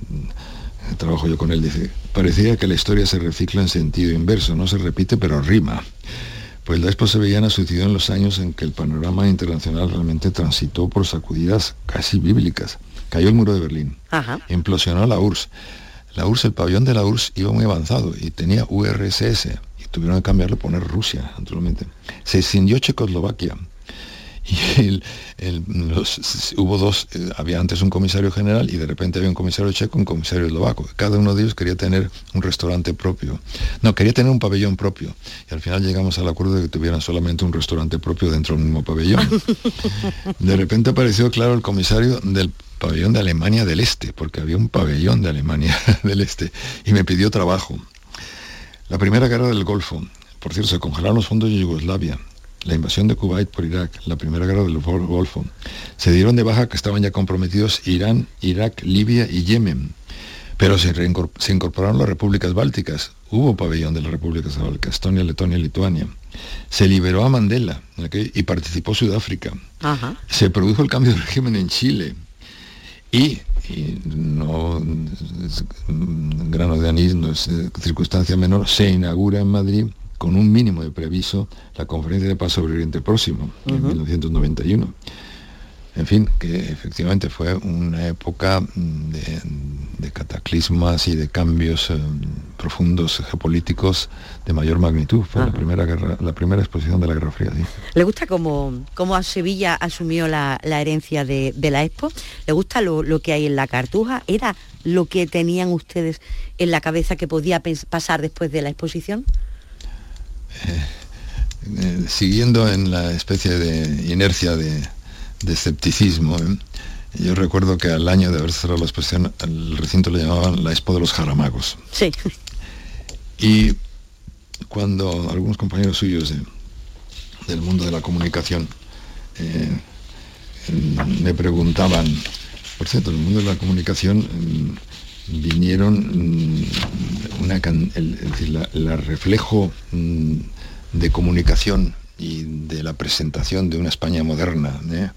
trabajo yo con él, dice, parecía que la historia se recicla en sentido inverso, no se repite pero rima. Pues la Expo sevillana sucedió en los años en que el panorama internacional realmente transitó por sacudidas casi bíblicas. Cayó el muro de Berlín, implosionó la URSS, la URSS, el pabellón de la URSS iba muy avanzado y tenía URSS tuvieron que cambiarlo poner Rusia, naturalmente. Se escindió Checoslovaquia y hubo dos, eh, había antes un comisario general y de repente había un comisario checo, un comisario eslovaco. Cada uno de ellos quería tener un restaurante propio. No, quería tener un pabellón propio. Y al final llegamos al acuerdo de que tuvieran solamente un restaurante propio dentro del mismo pabellón. *laughs* De repente apareció, claro, el comisario del pabellón de Alemania del Este, porque había un pabellón de Alemania *laughs* del Este, y me pidió trabajo. La primera guerra del Golfo, por cierto, se congelaron los fondos de Yugoslavia, la invasión de Kuwait por Irak, la primera guerra del Golfo. Se dieron de baja que estaban ya comprometidos Irán, Irak, Libia y Yemen. Pero se, incorporaron las repúblicas bálticas. Hubo pabellón de las repúblicas bálticas, Estonia, Letonia y Lituania. Se liberó a Mandela y participó Sudáfrica. Se produjo el cambio de régimen en Chile. Y, no es, grano de anís, no es eh, circunstancia menor, se inaugura en Madrid con un mínimo de previso la conferencia de paz sobre Oriente Próximo, en 1991. En fin, que efectivamente fue una época de, cataclismas y de cambios eh, profundos geopolíticos de mayor magnitud. Fue la primera, guerra, la primera exposición de la Guerra Fría. ¿Le gusta cómo, cómo Sevilla asumió la, herencia de, la Expo? ¿Le gusta lo, que hay en la cartuja? ¿Era lo que tenían ustedes en la cabeza que podía pasar después de la exposición? Eh, eh, siguiendo en la especie de inercia de, escepticismo, ¿eh? yo recuerdo que al año de haber cerrado la exposición, el recinto le llamaban la Expo de los Jaramagos. Sí. Y cuando algunos compañeros suyos del mundo de la comunicación me preguntaban, por cierto, en el mundo de la comunicación vinieron mm, una, el, reflejo mm, de comunicación y de la presentación de una España moderna, ¿eh?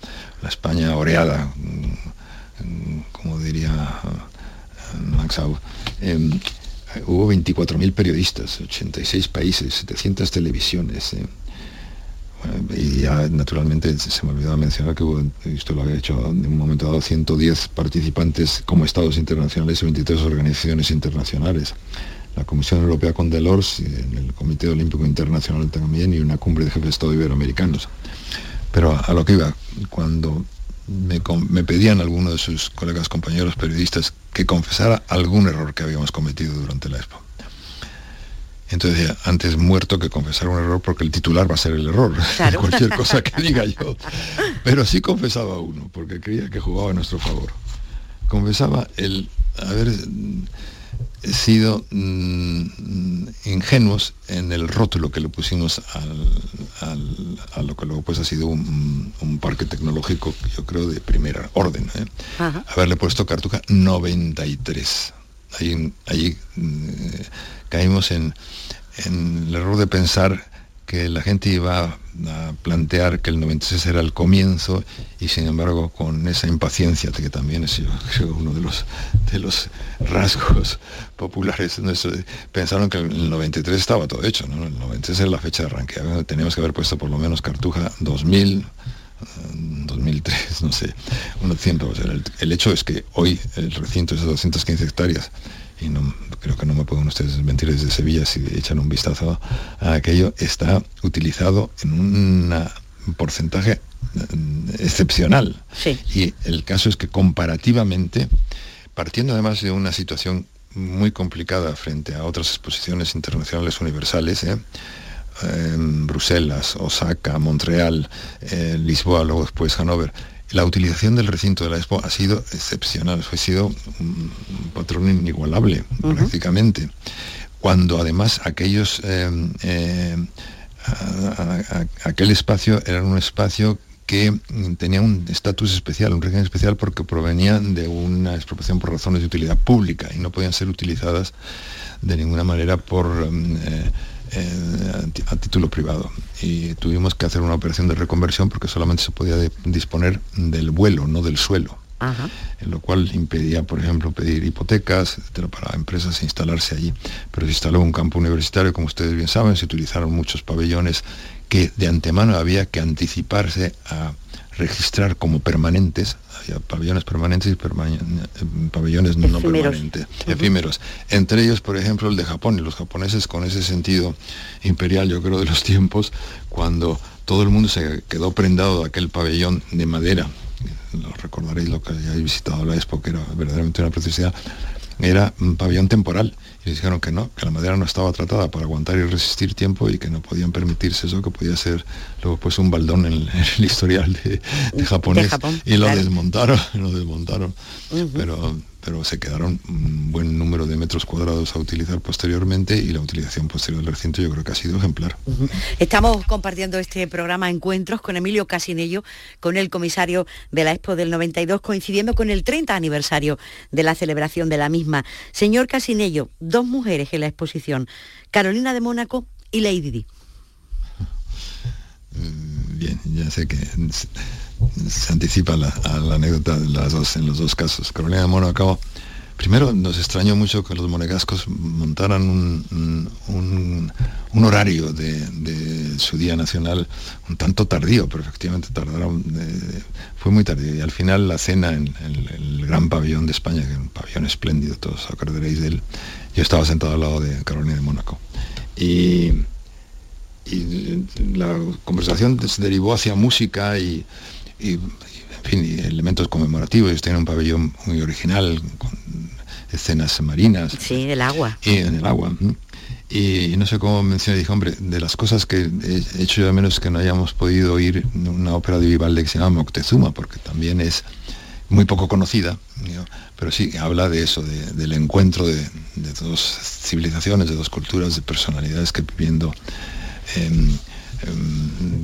la España oreada, mm, como diría eh, Max em, hubo 24.000 periodistas, 86 países, 700 televisiones. ¿eh? y ya naturalmente se me olvidaba mencionar que esto lo había hecho en un momento dado 110 participantes como estados internacionales y 23 organizaciones internacionales. La Comisión Europea con Delors, en el Comité Olímpico Internacional también y una cumbre de jefes de Estado iberoamericanos. Pero a lo que iba, cuando me, me pedían algunos de sus colegas compañeros periodistas que confesara algún error que habíamos cometido durante la expo entonces decía, antes muerto que confesar un error porque el titular va a ser el error, *laughs* cualquier cosa que diga yo. Pero sí confesaba uno, porque creía que jugaba a nuestro favor. Confesaba el haber sido mm, ingenuos en el rótulo que le pusimos a lo que luego pues ha sido un, parque tecnológico, yo creo, de primera orden. ¿eh? Haberle puesto Cartuja 93. Ahí, ahí mm, caímos en, el error de pensar que la gente iba a plantear que el 96 era el comienzo y sin embargo con esa impaciencia que también es uno de los, de los rasgos *laughs* populares pensaron que el 93 estaba todo hecho, ¿no? el 93 era la fecha de arranque, teníamos que haber puesto por lo menos Cartuja 2000, 2003, no sé, unos tiempos. El, el, hecho es que hoy el recinto es de 215 hectáreas y no, creo que no me pueden ustedes mentir desde Sevilla si echan un vistazo a aquello, está utilizado en un porcentaje mm, excepcional. Y el caso es que comparativamente, partiendo además de una situación muy complicada frente a otras exposiciones internacionales universales, ¿eh? Bruselas, Osaka, Montreal, eh, Lisboa, luego después Hannover, la utilización del recinto de la Expo ha sido excepcional, ha sido un patrón inigualable prácticamente. Cuando además aquellos eh, eh, aquel espacio era un espacio que tenía un estatus especial, un régimen especial porque provenían de una expropiación por razones de utilidad pública y no podían ser utilizadas de ninguna manera por eh, a, título privado y tuvimos que hacer una operación de reconversión porque solamente se podía disponer del vuelo, no del suelo. En lo cual impedía, por ejemplo, pedir hipotecas, para empresas instalarse allí. Pero se instaló un campo universitario, como ustedes bien saben, se utilizaron muchos pabellones que de antemano había que anticiparse a registrar como permanentes, había pabellones permanentes y pabellones no permanentes, efímeros. Entre ellos, por ejemplo, el de Japón, y los japoneses con ese sentido imperial, yo creo, de los tiempos, cuando todo el mundo se quedó prendado de aquel pabellón de madera, lo recordaréis lo que hayáis visitado la Expo, que era verdaderamente una preciosidad, era un pabellón temporal. Y dijeron que no, que la madera no estaba tratada para aguantar y resistir tiempo y que no podían permitirse eso, que podía ser luego pues un baldón en el, *laughs* historial de, japonés. Y lo desmontaron, *laughs* lo desmontaron. Pero pero se quedaron un buen número de metros cuadrados a utilizar posteriormente y la utilización posterior del recinto yo creo que ha sido ejemplar. Estamos compartiendo este programa Encuentros con Emilio Casinello, con el comisario de la Expo del 92, coincidiendo con el 30 aniversario de la celebración de la misma. Señor Casinello, dos mujeres en la exposición, Carolina de Mónaco y Lady Di. Mm, *laughs* bien, ya sé que se anticipa la, a la anécdota de las dos, en los dos casos. Carolina de Mónaco, primero nos extrañó mucho que los monegascos montaran un, horario de, su Día Nacional un tanto tardío, pero efectivamente tardaron, eh, fue muy tardío. Y al final la cena en, el gran pabellón de España, que es un pabellón espléndido, todos os acordaréis de él, yo estaba sentado al lado de Carolina de Mónaco. Y la conversación se derivó hacia música y, y, en fin, elementos conmemorativos. Tienen un pabellón muy original, con escenas marinas. Sí, del agua. Y en el agua. Y, no sé cómo mencioné, dije, hombre, de las cosas que he hecho yo menos que no hayamos podido oír una ópera de Vivaldi que se llama Moctezuma, porque también es muy poco conocida, pero sí habla de eso, del encuentro de, dos civilizaciones, de dos culturas, de personalidades que viviendo en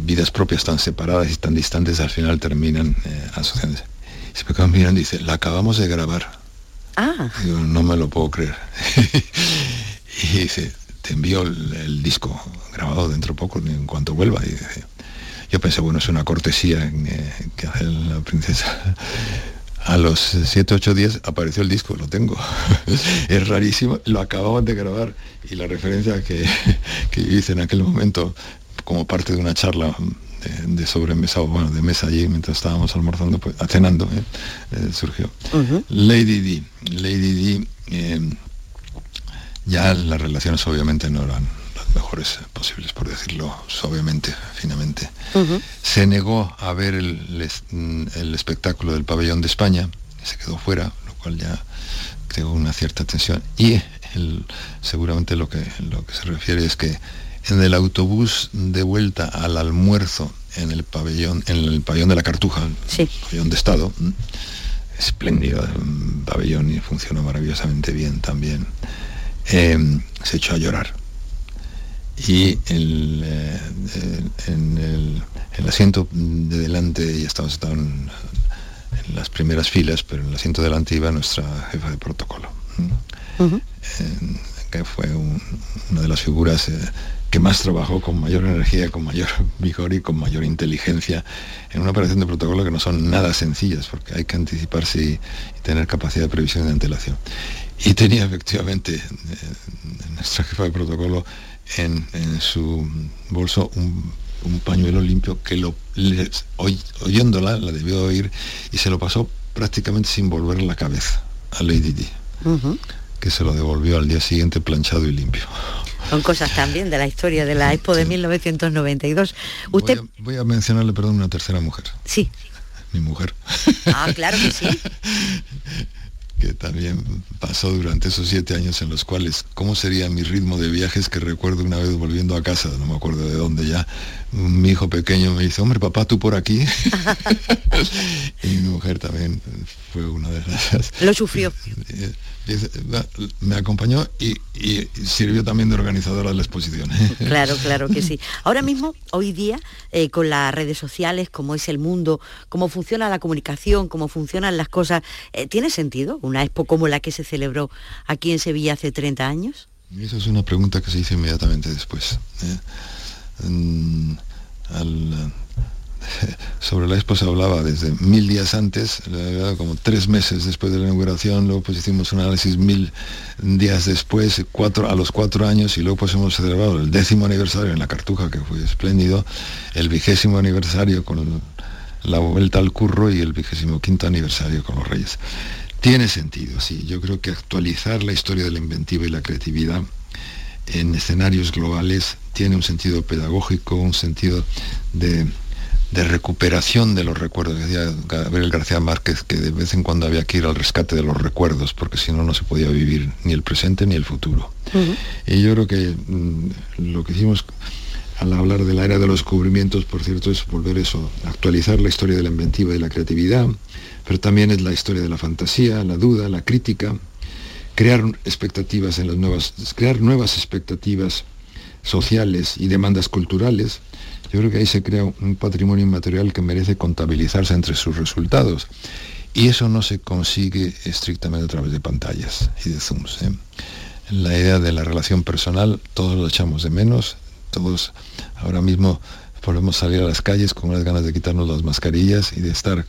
vidas propias tan separadas y tan distantes al final terminan eh, asociándose. Y se me quedan mirando y dice, la acabamos de grabar. Ah. Digo, no me lo puedo creer. *laughs* y dice, te envío el, disco grabado dentro de poco, en cuanto vuelva. Y dice, yo pensé, bueno, es una cortesía eh, que hace la princesa. A los 7, 8 días apareció el disco, lo tengo. *laughs* es rarísimo, lo acababan de grabar y la referencia que, *laughs* que hice en aquel momento como parte de una charla de, sobremesa o bueno, de mesa allí mientras estábamos almorzando, pues, cenando, ¿eh? Eh, surgió. Lady D. Lady D, eh, ya las relaciones obviamente no eran las mejores posibles, por decirlo suavemente, finamente. Se negó a ver el, el, espectáculo del pabellón de España, se quedó fuera, lo cual ya creó una cierta tensión. Y seguramente lo que, lo que se refiere es que en el autobús de vuelta al almuerzo en el pabellón, en el pabellón de la Cartuja, sí. pabellón de Estado, espléndido pabellón y funcionó maravillosamente bien también, em, se echó a llorar. Y el, eh, en el, asiento de delante, ya estamos en, en, las primeras filas, pero en el asiento de delante iba nuestra jefa de protocolo, que fue una de las figuras eh, que más trabajó con mayor energía, con mayor *laughs* vigor y con mayor inteligencia en una operación de protocolo que no son nada sencillas, porque hay que anticiparse y, tener capacidad de previsión y de antelación. Y tenía efectivamente eh, nuestra jefa de protocolo en, su bolso un, pañuelo limpio que lo, oyéndola la debió oír y se lo pasó prácticamente sin volver la cabeza a Lady Di, que se lo devolvió al día siguiente planchado y limpio. Son cosas también de la historia de la Expo de 1992. Usted... Voy a, mencionarle, perdón, una tercera mujer. Sí. Mi mujer. Ah, claro que sí. *laughs* que también pasó durante esos siete años en los cuales, ¿cómo sería mi ritmo de viajes que recuerdo una vez volviendo a casa, no me acuerdo de dónde ya, mi hijo pequeño me dice, hombre, papá, tú por aquí. *laughs* y mi mujer también fue una de esas. Lo sufrió. me acompañó y, sirvió también de organizadora de la exposición. *laughs* Claro, claro que sí. Ahora mismo, hoy día, eh, con las redes sociales, cómo es el mundo, cómo funciona la comunicación, cómo funcionan las cosas, eh, ¿tiene sentido una expo como la que se celebró aquí en Sevilla hace 30 años? Esa es una pregunta que se hizo inmediatamente después. ¿eh? *laughs* sobre la expo se hablaba desde mil días antes, como tres meses después de la inauguración, luego pues hicimos un análisis mil días después, cuatro, a los cuatro años, y luego pues hemos celebrado el décimo aniversario en la Cartuja, que fue espléndido, el vigésimo aniversario con la vuelta al curro y el vigésimo quinto aniversario con los Reyes. Tiene sentido, sí. Yo creo que actualizar la historia de la inventiva y la creatividad en escenarios globales tiene un sentido pedagógico, un sentido de de recuperación de los recuerdos. Decía Gabriel García Márquez que de vez en cuando había que ir al rescate de los recuerdos, porque si no, no se podía vivir ni el presente ni el futuro. Y yo creo que mm, lo que hicimos al hablar de la era de los descubrimientos, por cierto, es volver eso, actualizar la historia de la inventiva y la creatividad, pero también es la historia de la fantasía, la duda, la crítica, crear expectativas en las nuevas, crear nuevas expectativas sociales y demandas culturales. Yo creo que ahí se crea un patrimonio inmaterial que merece contabilizarse entre sus resultados. Y eso no se consigue estrictamente a través de pantallas y de zooms. ¿eh? La idea de la relación personal, todos lo echamos de menos, todos ahora mismo podemos salir a las calles con unas ganas de quitarnos las mascarillas y de estar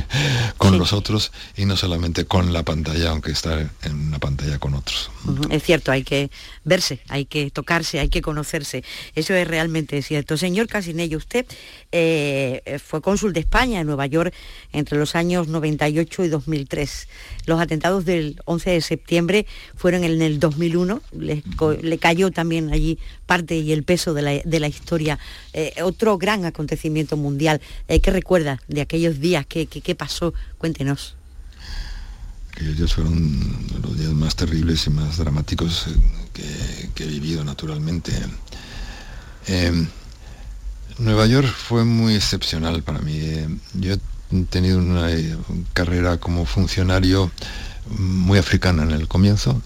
*laughs* con los otros y no solamente con la pantalla, aunque estar en una pantalla con otros. Es cierto, hay que verse, hay que tocarse, hay que conocerse. Eso es realmente cierto. Señor Casinello, usted eh, fue cónsul de España en Nueva York entre los años 98 y 2003. Los atentados del 11 de septiembre fueron en el 2001, le, cayó también allí parte y el peso de la, historia. Eh, otro gran acontecimiento mundial. Eh, ¿Qué recuerda de aquellos días? ¿Qué, pasó? Cuéntenos. Días fueron los días más terribles y más dramáticos que, he vivido naturalmente. Nueva York fue muy excepcional para mí. Yo he tenido una eh, carrera como funcionario muy africana en el comienzo.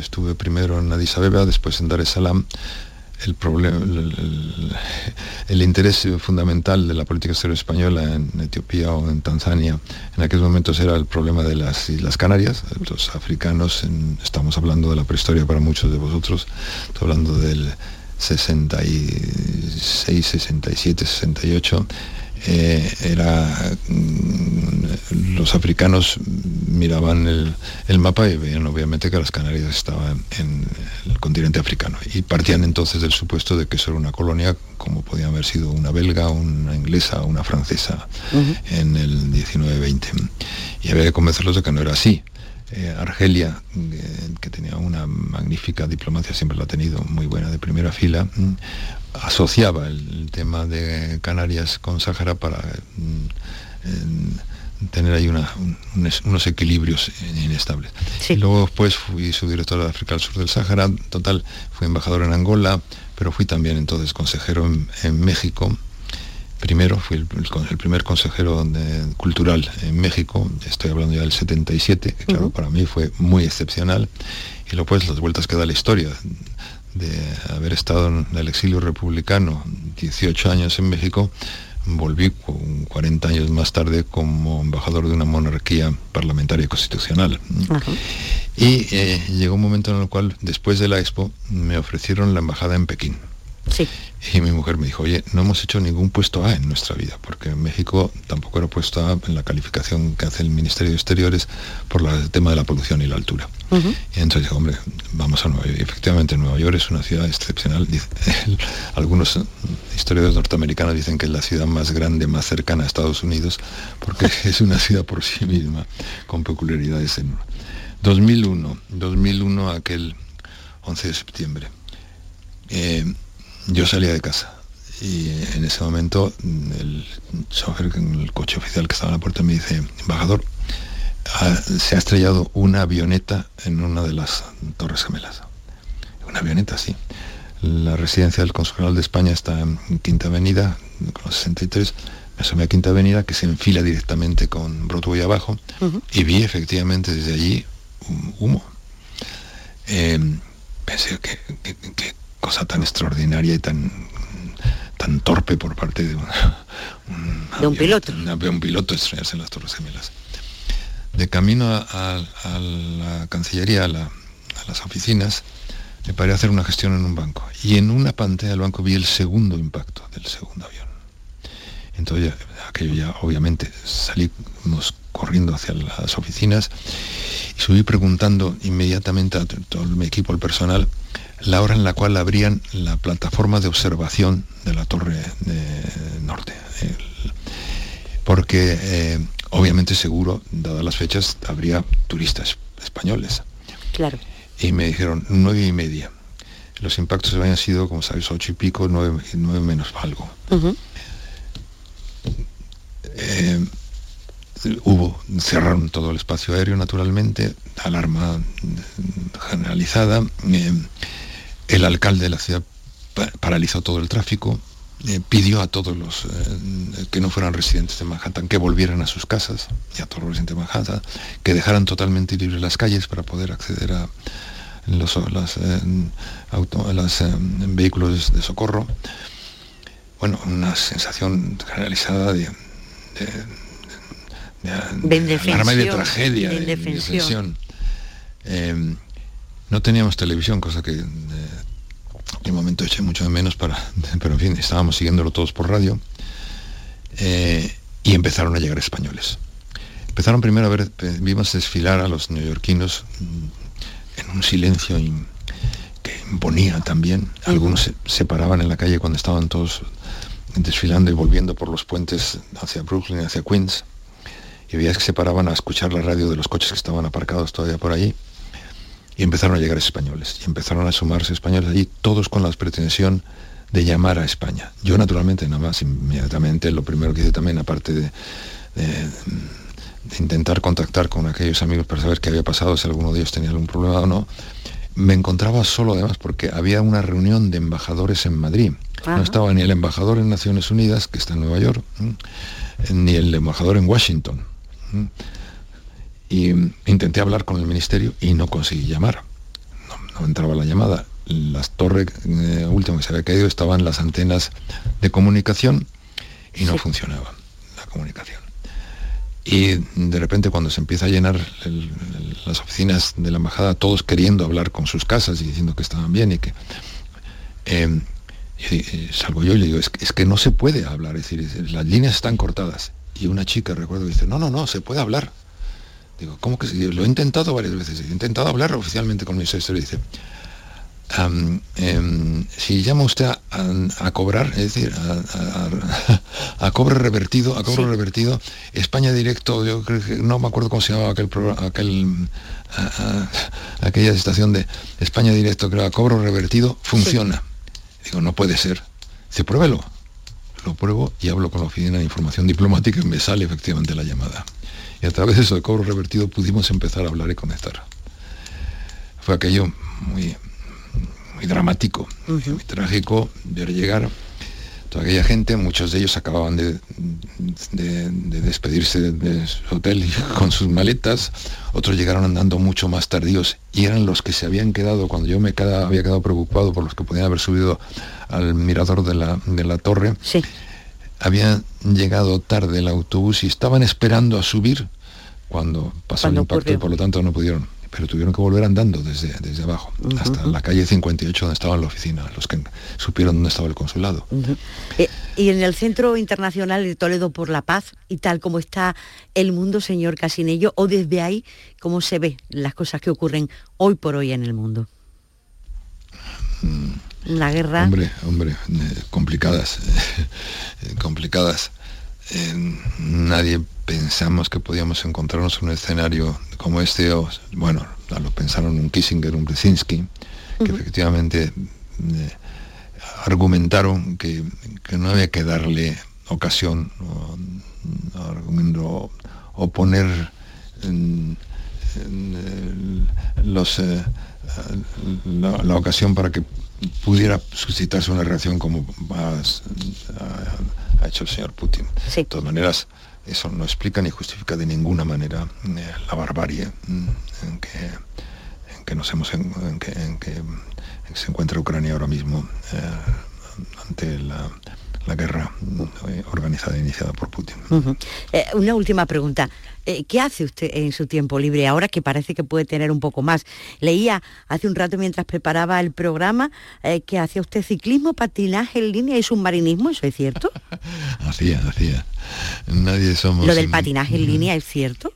Estuve primero en Addis Abeba, después en Dar es Salaam. El, problema, el, interés fundamental de la política exterior española en Etiopía o en Tanzania en aquellos momentos era el problema de las Islas Canarias. Los africanos, estamos hablando de la prehistoria para muchos de vosotros, estoy hablando del 66, 67, 68, era mm, los africanos miraban el, mapa y veían obviamente que las Canarias estaban en el continente africano. Y partían entonces del supuesto de que eso era una colonia como podía haber sido una belga, una inglesa, una francesa en el 19-20 y había que convencerlos de que no era así. Eh, Argelia, eh, que tenía una magnífica diplomacia, siempre la ha tenido, muy buena de primera fila, mm, asociaba el, tema de Canarias con Sáhara para mm, tener ahí unos equilibrios inestables. Y luego después fui subdirector de África al sur del Sáhara, total, fui embajador en Angola, pero fui también entonces consejero en México. Primero, fui el, primer consejero cultural en México, estoy hablando ya del 77, que claro, para mí fue muy excepcional, y luego pues las vueltas que da la historia, de haber estado en el exilio republicano 18 años en México, volví 40 años más tarde como embajador de una monarquía parlamentaria y constitucional. Y eh, llegó un momento en el cual, después de la Expo, me ofrecieron la embajada en Pekín. Sí. Y mi mujer me dijo, oye, no hemos hecho ningún puesto A en nuestra vida, porque en México tampoco era puesto A en la calificación que hace el Ministerio de Exteriores por el tema de la polución y la altura. Y entonces dijo, hombre, vamos a Nueva York. Y efectivamente, Nueva York es una ciudad excepcional. *laughs* algunos historiadores norteamericanos dicen que es la ciudad más grande, más cercana a Estados Unidos, porque *laughs* es una ciudad por sí misma, con peculiaridades en 2001, 2001 aquel 11 de septiembre. Eh, yo salía de casa y en ese momento el chofer, el coche oficial que estaba en la puerta me dice, embajador, se ha estrellado una avioneta en una de las torres gemelas. Una avioneta, sí. La residencia del Consul General de España está en Quinta Avenida, con los 63. Me asomé a Quinta Avenida, que se enfila directamente con Broadway abajo, y vi efectivamente desde allí humo. Eh, pensé que, cosa tan extraordinaria y tan tan torpe por parte de, un, piloto. de un piloto estrellarse en las Torres Gemelas. De camino a, la Cancillería, a, las oficinas, me paré a hacer una gestión en un banco. Y en una pantalla del banco vi el segundo impacto del segundo avión. Entonces, aquello ya, obviamente, salimos corriendo hacia las oficinas y subí preguntando inmediatamente a todo mi equipo, el personal, la hora en la cual abrían la plataforma de observación de la Torre Norte. porque eh, obviamente seguro, dadas las fechas, habría turistas españoles. Claro. Y me dijeron nueve y media. Los impactos habían sido, como sabes, ocho y pico, nueve, menos algo. Eh, hubo, cerraron todo el espacio aéreo naturalmente, alarma generalizada. Eh, el alcalde de la ciudad paralizó todo el tráfico, eh, pidió a todos los eh, que no fueran residentes de Manhattan que volvieran a sus casas, y a todos los residentes de Manhattan, que dejaran totalmente libres las calles para poder acceder a los, eh, vehículos de socorro. Bueno, una sensación generalizada de, de, de, de tragedia, de, no teníamos televisión, cosa que un momento eché mucho de menos para, *laughs* pero en fin, estábamos siguiéndolo todos por radio, eh, y empezaron a llegar españoles. Empezaron primero a ver, eh, vimos desfilar a los neoyorquinos mm, en un silencio que imponía también. Algunos se, paraban en la calle cuando estaban todos desfilando y volviendo por los puentes hacia Brooklyn, hacia Queens, y veías que se paraban a escuchar la radio de los coches que estaban aparcados todavía por allí y empezaron a llegar españoles, y empezaron a sumarse españoles allí, todos con la pretensión de llamar a España. Yo naturalmente, nada más, inmediatamente, lo primero que hice también, aparte de, intentar contactar con aquellos amigos para saber qué había pasado, si alguno de ellos tenía algún problema o no, me encontraba solo además porque había una reunión de embajadores en Madrid. No estaba ni el embajador en Naciones Unidas, que está en Nueva York, ni el embajador en Washington y intenté hablar con el ministerio y no conseguí llamar. No, entraba la llamada. Las torres eh, último que se había caído estaban las antenas de comunicación y no funcionaba la comunicación. Y de repente cuando se empieza a llenar las oficinas de la embajada, todos queriendo hablar con sus casas y diciendo que estaban bien y que... Eh, salgo yo y le digo, es, es, que no se puede hablar, es decir, las líneas están cortadas. Y una chica, recuerdo, dice, no, no, no, se puede hablar. Digo, ¿cómo que Lo he intentado varias veces. He intentado hablar oficialmente con mi Ministerio y dice, em, si llama usted a, cobrar, es decir, a, cobro revertido, a cobro revertido, España Directo, yo creo que no me acuerdo cómo se llamaba aquel aquel aquella estación de España Directo, creo, a cobro revertido, funciona. Digo, no puede ser. Dice, pruébelo. Lo pruebo y hablo con la oficina de información diplomática y me sale efectivamente la llamada. Y a través de eso de cobro revertido pudimos empezar a hablar y conectar. Fue aquello muy, muy dramático, muy trágico, ver llegar toda aquella gente, muchos de ellos acababan de, despedirse de, su hotel *laughs* con sus maletas, otros llegaron andando mucho más tardíos y eran los que se habían quedado, cuando yo me había quedado preocupado por los que podían haber subido al mirador de la, de la torre, sí había llegado tarde el autobús y estaban esperando a subir cuando pasó el impacto y por lo tanto no pudieron. Pero tuvieron que volver andando desde, desde abajo, hasta la calle 58 donde estaba la oficina, los que supieron dónde estaba el consulado. Eh, y en el Centro Internacional de Toledo por la Paz, y tal como está el mundo, señor Casinello, o desde ahí, ¿cómo se ve las cosas que ocurren hoy por hoy en el mundo? Mm, la guerra. Hombre, hombre, eh, complicadas, *laughs* eh, complicadas. Eh, nadie pensamos que podíamos encontrarnos en un escenario como este, o, bueno, lo pensaron un Kissinger, un Brzezinski, que efectivamente argumentaron que, no había que darle ocasión o, o, poner los, la, ocasión para que pudiera suscitarse una reacción como ha, hecho el señor Putin. De todas maneras, eso no explica ni justifica de ninguna manera eh, la barbarie mm, en que, en que nos hemos en, que, se encuentra Ucrania ahora mismo eh, ante la, guerra eh, organizada e iniciada por Putin. una última pregunta. Eh, ¿Qué hace usted en su tiempo libre ahora que parece que puede tener un poco más? Leía hace un rato mientras preparaba el programa eh, que hacía usted ciclismo, patinaje en línea y submarinismo, ¿eso es cierto? *laughs* hacía, hacía. Nadie somos... ¿Lo del patinaje en línea es cierto?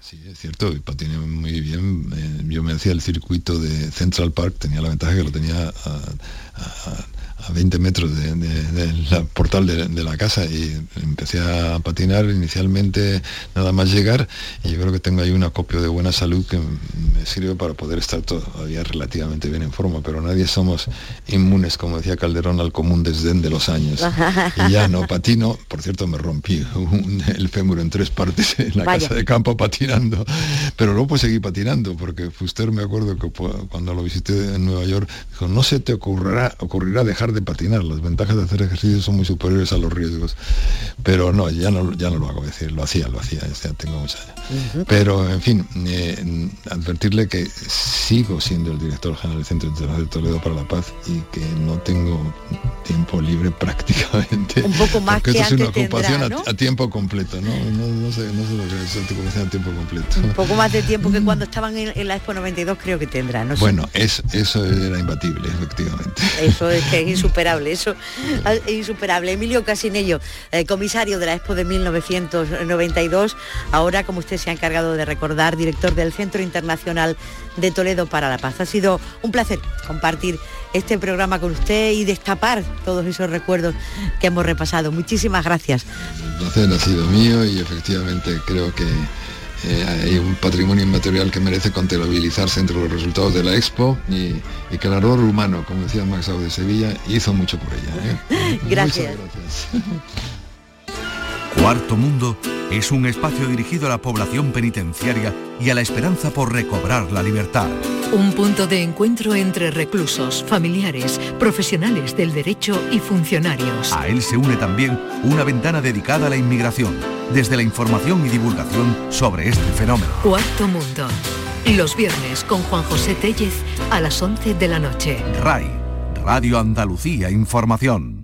Sí, es cierto, y patiné muy bien. Eh, yo me hacía el circuito de Central Park, tenía la ventaja que lo tenía a a 20 metros del de, portal de, la casa y empecé a patinar inicialmente nada más llegar y yo creo que tengo ahí un acopio de buena salud que me sirve para poder estar todavía relativamente bien en forma, pero nadie somos inmunes, como decía Calderón, al común desdén de los años. Y ya no patino, por cierto me rompí el fémur en tres partes en la casa de campo patinando, pero luego pues seguí patinando porque Fuster me acuerdo que cuando lo visité en Nueva York dijo, no se te ocurrirá, ocurrirá dejar dejar de patinar. Las ventajas de hacer ejercicio son muy superiores a los riesgos. Pero no, ya no, ya no lo hago, decir, lo hacía, lo hacía, ya tengo muchos años. Pero, en fin, eh, advertirle que sigo siendo el director general del Centro Internacional de Toledo para la Paz y que no tengo tiempo libre *laughs* prácticamente. Un poco más que es una ocupación a, tiempo completo, ¿no? No, sé, no sé lo que es ocupación a tiempo completo. Un poco más de tiempo que *laughs* cuando estaban en, la Expo 92 creo que tendrá, ¿no? Bueno, es, eso era imbatible, efectivamente. Eso es que es insuperable, eso es insuperable. Emilio Casinello, eh, comisario de la Expo de 1992, ahora como usted se ha encargado de recordar, director del Centro Internacional de Toledo para la Paz. Ha sido un placer compartir este programa con usted y destapar todos esos recuerdos que hemos repasado. Muchísimas gracias. El placer ha sido mío y efectivamente creo que eh, hay un patrimonio inmaterial que merece contabilizarse entre los resultados de la Expo y, que el error humano, como decía Max Au de Sevilla, hizo mucho por ella. ¿eh? *laughs* gracias. gracias. *laughs* Cuarto Mundo es un espacio dirigido a la población penitenciaria y a la esperanza por recobrar la libertad. Un punto de encuentro entre reclusos, familiares, profesionales del derecho y funcionarios. A él se une también una ventana dedicada a la inmigración, desde la información y divulgación sobre este fenómeno. Cuarto Mundo. Los viernes con Juan José Tellez a las 11 de la noche. RAI, Radio Andalucía Información.